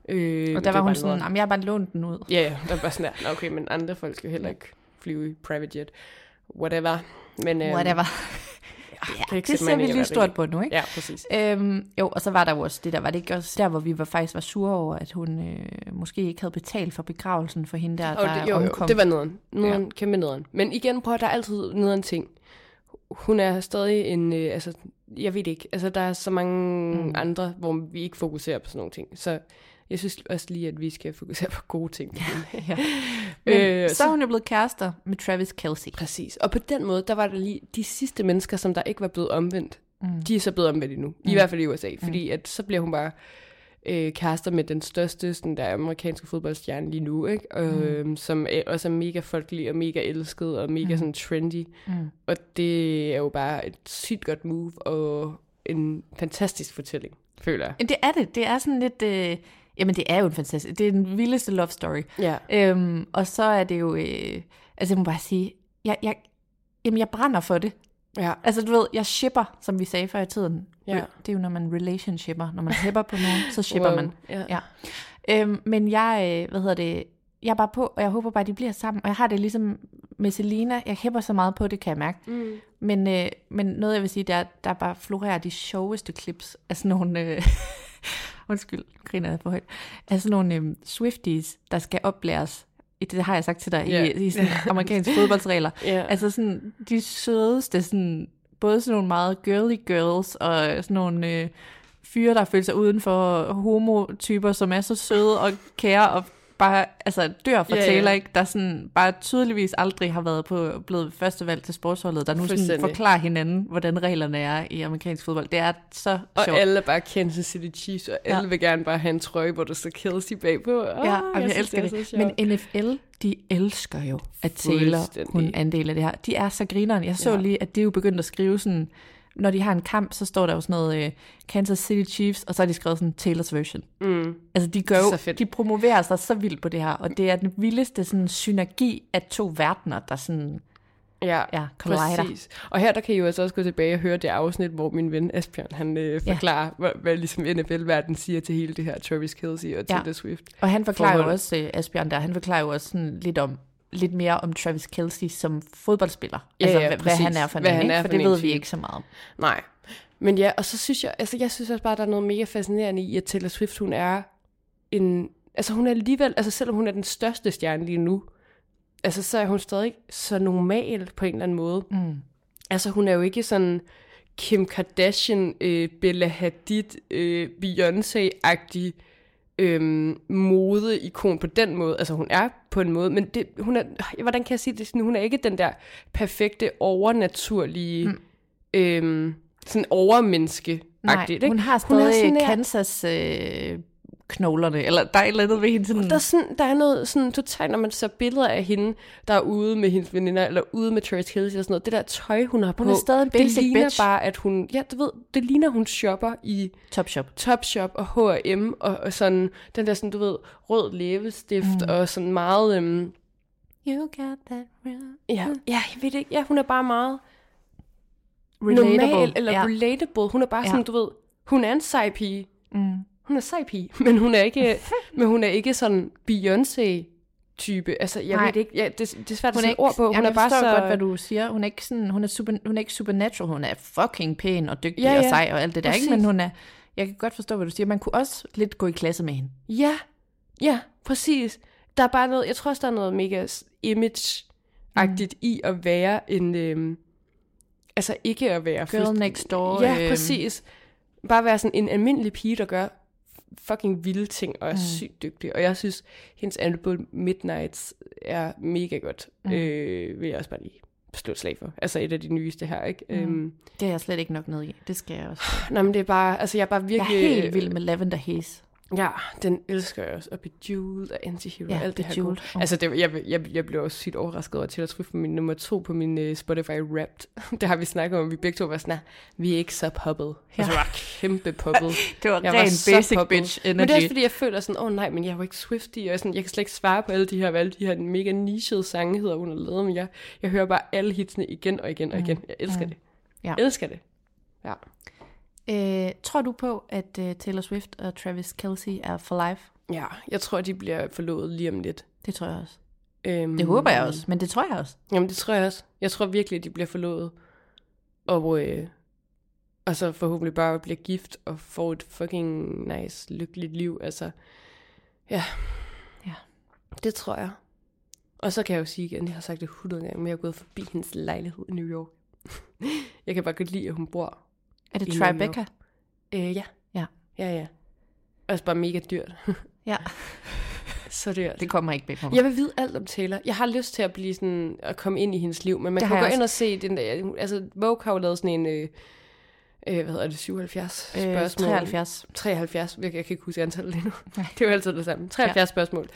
Øh, Og der var hun sådan, jamen jeg har bare lånt den ud. Ja, ja, der var sådan der, "Nå, okay, men andre folk skal jo heller ikke flyve i private jet. Whatever. Men, øhm, Whatever. (laughs) ikke Det ser vi lige stort på nu, ikke? Ja, præcis. Øhm, jo, og så var der jo også det der, var det ikke også der, hvor vi var faktisk var sure over, at hun øh, måske ikke havde betalt for begravelsen for hende der, Og der det, jo, jo, omkom. det var nederen. nederen ja. Kæmpe nederen. Men igen, prøv at der er altid nederen ting. Hun er stadig en, øh, altså, jeg ved ikke, altså der er så mange mm. andre, hvor vi ikke fokuserer på sådan nogle ting. Så jeg synes også lige, at vi skal fokusere på gode ting. ja. (laughs) Men, Øh, så, så er hun jo blevet kærester med Travis Kelsey. Præcis. Og på den måde, der var der lige de sidste mennesker, som der ikke var blevet omvendt. Mm. De er så blevet omvendt endnu. I hvert fald i USA. Fordi at så bliver hun bare øh, kærester med den største sådan der amerikanske fodboldstjerne lige nu, ikke? Og, øh, som er, også er mega folkelig og mega elsket og mega mm. sådan trendy. Mm. Og det er jo bare et sygt godt move og en fantastisk fortælling, føler jeg. Det er det. Det er sådan lidt... Øh, jamen, det er jo en fantastisk... Det er den vildeste love story. Ja. Øhm, og så er det jo... Øh, altså, jeg må bare sige... Jeg, jeg, jamen, jeg brænder for det. Ja. Altså, du ved, jeg shipper, som vi sagde før i tiden. Ja. Det er jo, når man relationshipper. Når man shipper på nogen, så shipper Wow. man. Ja. ja. Øhm, men jeg, øh, hvad hedder det... Jeg er bare på, og jeg håber bare, de bliver sammen. Og jeg har det ligesom med Selina. Jeg hæpper så meget på det, kan jeg mærke. Mm. Men, øh, men noget, jeg vil sige, er, at der bare florerer de sjoveste clips af sådan nogle... Øh, undskyld, griner jeg for højt. Af sådan nogle øh, Swifties, der skal oplæres. Det har jeg sagt til dig Ja. i, i sådan (laughs) amerikanske fodboldsregler. Ja. Altså sådan, de sødeste, sådan, både sådan nogle meget girly girls, og sådan nogle øh, fyre, der føler sig uden for homotyper, som er så søde og kære, og bare altså, dør for ja. Taylor, ikke? der sådan, bare tydeligvis aldrig har været på blevet første valg til sportsholdet, der nu sådan forklarer hinanden, hvordan reglerne er i amerikansk fodbold. Det er så Og sjovt. alle er bare Kansas City Chiefs, og alle Ja. vil gerne bare have en trøje, hvor der står Kelsey bagpå. Oh, Ja, og jeg, jeg synes, elsker er det. så sjovt. Men NFL, de elsker jo, at Taylor hun er en del af det her. De er så grineren. Jeg så ja. lige, at det er jo begyndt at skrive sådan, når de har en kamp, så står der jo sådan noget uh, Kansas City Chiefs, og så har de skrevet sådan Taylors version. Mm. Altså de gør jo, de promoverer sig så vildt på det her, og det er den vildeste sådan synergi af to verdener, der sådan, Ja, Ja, collider. præcis. Og her der kan I jo altså også gå tilbage og høre det afsnit, hvor min ven Asbjørn, han øh, forklarer, hvad, hvad ligesom NFL-verden siger til hele det her Travis Kelsey og Ja. Taylor Swift. og han forklarer Forhold. jo også, uh, Asbjørn der, han forklarer jo også sådan lidt om, lidt mere om Travis Kelsey som fodboldspiller. Ja, altså, ja, hvad, hvad præcis. han er for Hvad en, han ikke? for det ved vi ikke så meget om. Nej. Men ja, og så synes jeg, altså jeg synes også bare, der er noget mega fascinerende i, at Taylor Swift, hun er en, altså hun er alligevel, altså selvom hun er den største stjerne lige nu, altså så er hun stadig så normal på en eller anden måde. Mm. Altså hun er jo ikke sådan Kim Kardashian, øh, Bella Hadid, øh, Beyoncé-agtig øhm, modeikon på den måde. Altså hun er på en måde, men det, hun er, hvordan kan jeg sige det sådan, hun er ikke den der perfekte, overnaturlige, mm. øhm, sådan overmenneske Nej, ikke? hun har Hun er stadig sådan Kansas øh, knoglerne, eller der er et eller andet ved hende sådan... Der er, sådan, der er noget sådan totalt, når man ser billeder af hende, der er ude med hendes veninder, eller ude med Travis Kelsey og sådan noget. Det der tøj, hun har på, Hun er stadig en basic det ligner bitch. bare, at hun, ja, du ved, det ligner, hun shopper i Topshop. Topshop og H&M, og, og sådan, den der sådan, du ved, rød læbestift, mm. og sådan meget, øhm, You got that real... ja, ja, jeg ved det ikke, ja, hun er bare meget Relatable. normal, eller ja. relatable. Hun er bare Ja. sådan, du ved, hun er en sej pige. Mm. Hun er sej pige, (laughs) men hun er ikke, men hun er ikke sådan Beyoncé type. Altså, jeg Nej. ved ikke. Ja, det, det er svært at Hun er sætte ord på. Hun jamen, er bare så... godt, hvad du siger. Hun er ikke, sådan, hun er, super, hun er ikke supernatural. Hun er fucking pæn og dygtig Ja, ja, og sej og alt det der. Ikke? Men Præcis. hun er, jeg kan godt forstå, hvad du siger. Man kunne også lidt gå i klasse med hende. Ja, ja, præcis. Der er bare noget, jeg tror også, der er noget mega image-agtigt mm. i at være en, øhm, altså ikke at være Girl next door. Ja, øhm, præcis. Bare være sådan en almindelig pige, der gør fucking vilde ting og er mm. sygt dygtig. Og jeg synes, hendes album Midnights er mega godt. Mm. Øh, vil jeg også bare lige slå et slag for. Altså et af de nyeste her, ikke? Mm. Øhm, Det er jeg slet ikke nok ned i. Det skal jeg også. nej, men det er bare, altså jeg er bare Jeg virkelig... er helt vild med Lavender Haze. Ja, den elsker jeg også. Og Bejeweled og Anti-Hero, Ja, alt det her Bejeweled. gode. Oh. Altså, det, jeg, jeg, jeg blev også sygt overrasket over Taylor Swift på min nummer to på min uh, Spotify Wrapped. (laughs) det har vi snakket om, vi begge to var sådan, "Nah, vi er ikke så poppet. Ja. Og så var jeg kæmpe poppet. (laughs) Det var jeg ren så basic poppet. bitch Men det er energy. også fordi, jeg føler sådan, åh oh, nej, men jeg er jo ikke Swiftie, og jeg, sådan, jeg kan slet ikke svare på alle de her, hvad alle de her mega nichede sange hedder, hun har lavet, men jeg, jeg hører bare alle hitsene igen og igen og igen. Jeg elsker Mm. det. Ja. Jeg elsker det. Ja. Øh, tror du på, at uh, Taylor Swift og Travis Kelsey er for life? ja, jeg tror, de bliver forlovet lige om lidt. Det tror jeg også. Øhm, Det håber jeg også, men det tror jeg også. Jamen, det tror jeg også. Jeg tror virkelig, at de bliver forlovet. Og, øh, og så forhåbentlig bare bliver gift og får et fucking nice, lykkeligt liv. Altså, ja. Ja. Det tror jeg. Og så kan jeg jo sige igen, jeg har sagt det 100 gange, men jeg er gået forbi hendes lejlighed i New York. (laughs) jeg kan bare godt lide, at hun bor. Er det. Tribeca? Øh, ja. Ja. Ja, ja. Altså bare mega dyrt. (laughs) Ja, så dyrt. det kommer ikke bag på mig. Jeg vil vide alt om Taylor. Jeg har lyst til at blive sådan, at komme ind i hendes liv, men man Det kan gå ind og se den der, altså Vogue har jo lavet sådan en, øh, øh, hvad hedder det, 77 Øh, spørgsmål. 73. 73, jeg, jeg kan ikke huske antallet lige nu. Det er jo altid det samme. 73 ja. spørgsmål.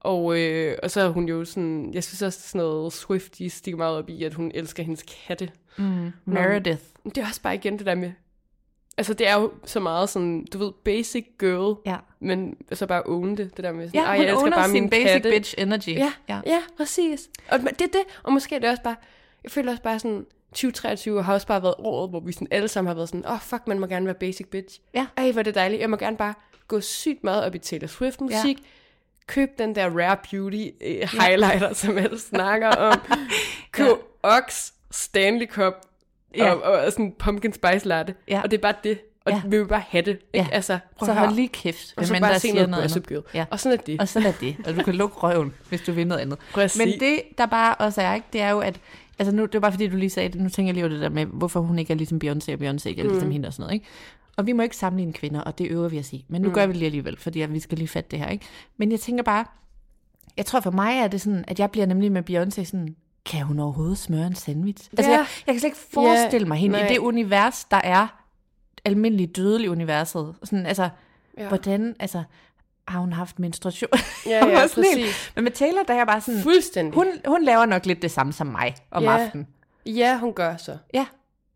Og, øh, og så er hun jo sådan, jeg synes også sådan noget Swifty stikker meget op i, at hun elsker hendes katte. Mm, Meredith. Men Det er også bare igen det der med, altså det er jo så meget sådan, du ved, basic girl, Ja. men så bare own det, det der med sådan, Ja, "Ej, hun jeg elsker bare sin mine basic katte. bitch energy. Ja, ja. ja. præcis. Og det er det, og måske er det også bare, jeg føler også bare sådan, 2023 har også bare været året, hvor vi sådan alle sammen har været sådan, åh oh, fuck, man må gerne være basic bitch. Ja. Ej, hvor er det dejligt. Jeg må gerne bare gå sygt meget op i Taylor Swift musik, ja. Køb den der Rare Beauty øh, highlighter, som alle snakker om, (laughs) køb ja. Ox, Stanley Cup, Ja. og, og, sådan pumpkin spice latte, Ja. og det er bare det. Og Ja. vi vil bare have det. Ikke? Ja. Altså, prøv Så hold lige kæft, Og så hvem bare der se noget noget andet. Ja. Og sådan er det. Og så lad det. Og du kan lukke røven, hvis du vil noget andet. Præcis. Men det, der bare også er, ikke, det er jo, at Altså nu, det var bare fordi, du lige sagde det. Nu tænker jeg lige over det der med, hvorfor hun ikke er ligesom Beyoncé, og Beyoncé ikke er ligesom Mm. hende og sådan noget. Ikke? Og vi må ikke sammenligne kvinder, og det øver vi at sige. Men nu Mm. gør vi det lige alligevel, fordi vi skal lige fatte det her. Ikke? Men jeg tænker bare, jeg tror for mig er det sådan, at jeg bliver nemlig med Beyoncé sådan, kan hun overhovedet smøre en sandwich? Altså Ja. jeg, jeg kan slet ikke forestille Ja, mig hende i nej. det univers, der er almindeligt dødelig universet. Sådan, altså, Ja. hvordan, altså, har hun haft menstruation? Ja, (laughs) ja, sådan helt- præcis. Men med Taylor, der er jeg bare sådan, Fuldstændig. hun, hun laver nok lidt det samme som mig om Ja. aftenen. Ja, hun gør så. Ja,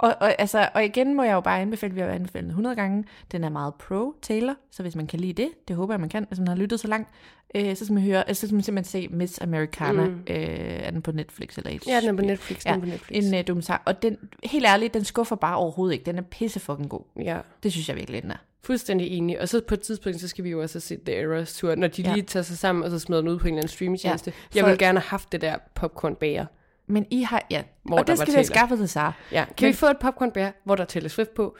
og, og, altså, og igen må jeg jo bare anbefale, vi har anbefalet den 100 gange, den er meget pro-Taylor, så hvis man kan lide det, det håber jeg, man kan, hvis man har lyttet så langt, øh, så skal man høre, altså, så skal man simpelthen se Miss Americana, Mm. øh, er den på Netflix eller HBO? Ja, den er på Netflix, den er på Netflix. En uh, dokumentar, og den, helt ærligt, den skuffer bare overhovedet ikke, den er pisse fucking god. Ja. Det synes jeg virkelig, den er. Fuldstændig enig. Og så på et tidspunkt, så skal vi jo også set The Eras Tour, når de Ja. lige tager sig sammen, og så smider den ud på en eller anden streamingtjeneste. Ja, Ja, jeg for- vil gerne have haft det der popcorn bager. Men I har, ja, Hvor og der det skal vi have skaffet til Sara. Ja, kan Men- vi få et popcorn bær, hvor der er Taylor Swift på?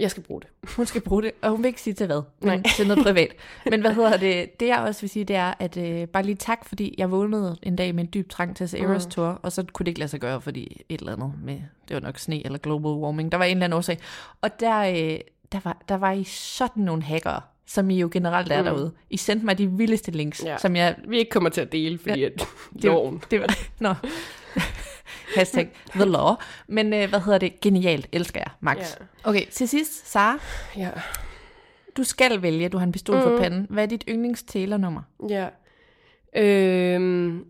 Jeg skal bruge det. Hun skal bruge det, og hun vil ikke sige til hvad, men Nej. til noget privat. (laughs) Men hvad hedder det? Det jeg også vil sige, det er, at øh, bare lige tak, fordi jeg vågnede en dag med en dyb trang til at se Eras Mm. Tour, og så kunne det ikke lade sig gøre, fordi et eller andet med, det var nok sne eller global warming, der var en eller anden årsag. Og der, øh, der, var, der var I sådan nogle hackere, som I jo generelt er Mm. mm. derude. I sendte mig de vildeste links, Ja. som jeg... Vi ikke kommer til at dele, fordi Ja. at Det, loven. det var... (laughs) Nå. (laughs) Hashtag the law. Men øh, hvad hedder det? Genialt. Elsker jeg, Max. Ja. Okay, til sidst, Sara. Ja. Du skal vælge, du har en pistol mm. For panden. Hvad er dit yndlings Taylor-nummer? Ja. Øhm,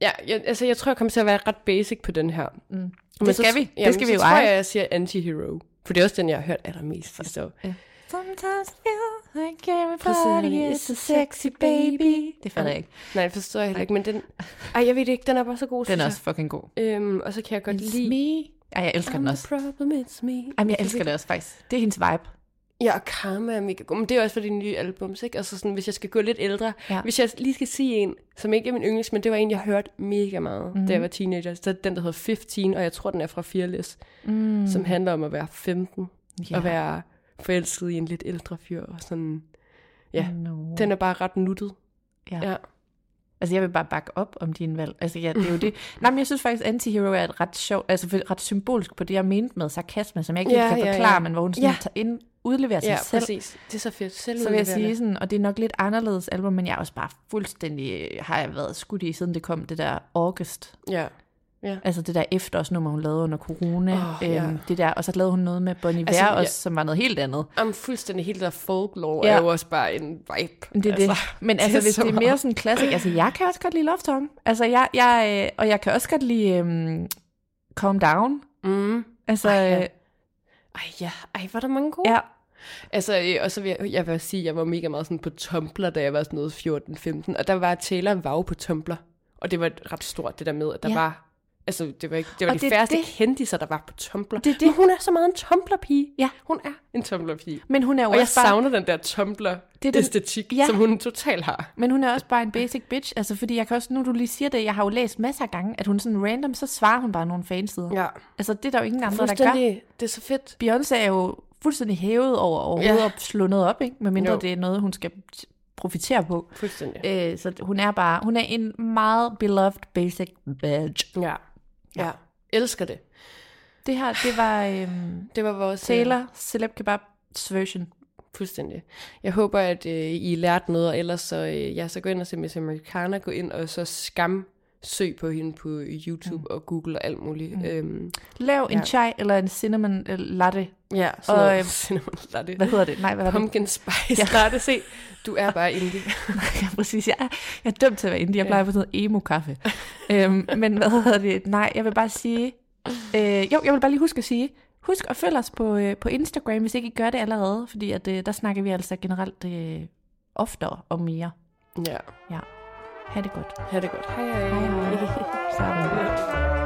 ja, jeg, altså jeg tror, jeg kommer til at være ret basic på den her. Mm. Men Det så- skal vi. Det Jamen, skal så vi jo tror eje. jeg, jeg siger anti-hero. For det er også den, jeg har hørt allermest sidste år. Ja. Sometimes I feel like everybody is a sexy baby. Det fatter jeg ikke. Nej, det forstår jeg heller ikke, men den... Ej, jeg ved det ikke, den er bare så god, Den er jeg. også fucking god. Øhm, og så kan jeg godt It's lide... me. Ej, jeg elsker den I'm også. the problem, it's me. Jamen, jeg elsker det også faktisk. Det er hendes vibe. Ja, og Karma er mega god. Men det er også for de nye albums, ikke? Altså sådan, hvis jeg skal gå lidt ældre. Ja. Hvis jeg lige skal sige en, som ikke er min yndlings, men det var en, jeg hørte mega meget, Mhm. mm-hmm. da jeg var teenager. Så den, der hedder 15, og jeg tror, den er fra Fearless. Mm. Som handler om at være 15. Ja. Og være forelsket i en lidt ældre fyr. Og sådan... Ja, No. den er bare ret nuttet. Ja. Ja. Altså, jeg vil bare bakke op om din valg. Altså, ja, det er jo det. (laughs) Nej, men jeg synes faktisk, Antihero er et ret sjovt, altså ret symbolisk på det, jeg mente med sarkasme, som jeg ikke Ja, kan ja, forklare, ja. men hvor hun sådan Ja. tager ind, udleverer sig Ja, selv. præcis. Det er så fedt. Selv Så vil jeg sige sådan, og det er nok lidt anderledes album, men jeg er også bare fuldstændig, har jeg været skudt i, siden det kom, det der August. Ja. Ja. Altså det der efterårsnummer, hun lavede under corona. Åh, ja. øhm, det der, og så lavede hun noget med Bon Iver Altså, altså, ja. også, som var noget helt andet. Om fuldstændig hele der folklore Ja. er jo også bare en vibe. Det er det. Men (laughs) altså, hvis så det er mere sådan klassik, altså jeg kan også godt lide Love Song. Altså jeg, jeg øh, og jeg kan også godt lide um, Calm Down. Mm. Altså, Ej, ja. øh, Ej, ja. Ej, var der mange gode? ja. Altså, øh, og så vil jeg, jeg vil også sige, at jeg var mega meget sådan på Tumblr, da jeg var sådan noget 14-15. Og der var Taylor Vau på Tumblr. Og det var ret stort, det der med, at der ja. var... Altså, det var, ikke, det var Og de det færreste det. kendiser, der var på Tumblr. Det det. Men hun er så meget en Tumblr-pige. Ja. Hun er en Tumblr-pige. Men hun er jo Og jeg også bare, savner den der er Tumblr-æstetik, Ja. som hun totalt har. men hun er også bare en basic bitch. Altså fordi jeg kan også, nu du lige siger det, jeg har jo læst masser af gange, at hun sådan random, så svarer hun bare nogle fansider. Ja. Altså det er der jo ingen andre, der gør. Det er så fedt. Beyoncé er jo fuldstændig hævet over overhovedet Ja. at slå noget op, ikke? Medmindre Jo. det er noget, hun skal profitere på. Fuldstændig. Øh, så hun er bare, hun er en meget beloved basic bitch. Ja. Ja. Elsker det. Det her, det var øhm, Det var vores... øh, Taylor Celeb Kebabs version. Fuldstændig. Jeg håber, at øh, I lærte noget, og ellers så, øh, ja, så gå ind og se Miss Americana, gå ind og så skam søg på hende på YouTube mm. og Google og alt muligt. Mm. Øhm, Lav en Ja. chai eller en cinnamon øh, latte. ja, så Og, og, øhm, cinnamon latte. Hvad hedder det? Nej, hvad var det? Pumpkin spice Ja. (laughs) latte. Se, du er bare (laughs) indie. ja, præcis. Jeg er, jeg er dømt til at være indie. Jeg plejer på sådan noget emo-kaffe. øhm, men hvad hedder det? Nej, jeg vil bare sige... Øh, jo, jeg vil bare lige huske at sige... Husk at følge os på, øh, på Instagram, hvis ikke I gør det allerede. Fordi at, øh, der snakker vi altså generelt øh, oftere og mere. ja, Ja. Ha' det godt. ha' det godt. Hej hej. Hej, hej. Så (laughs)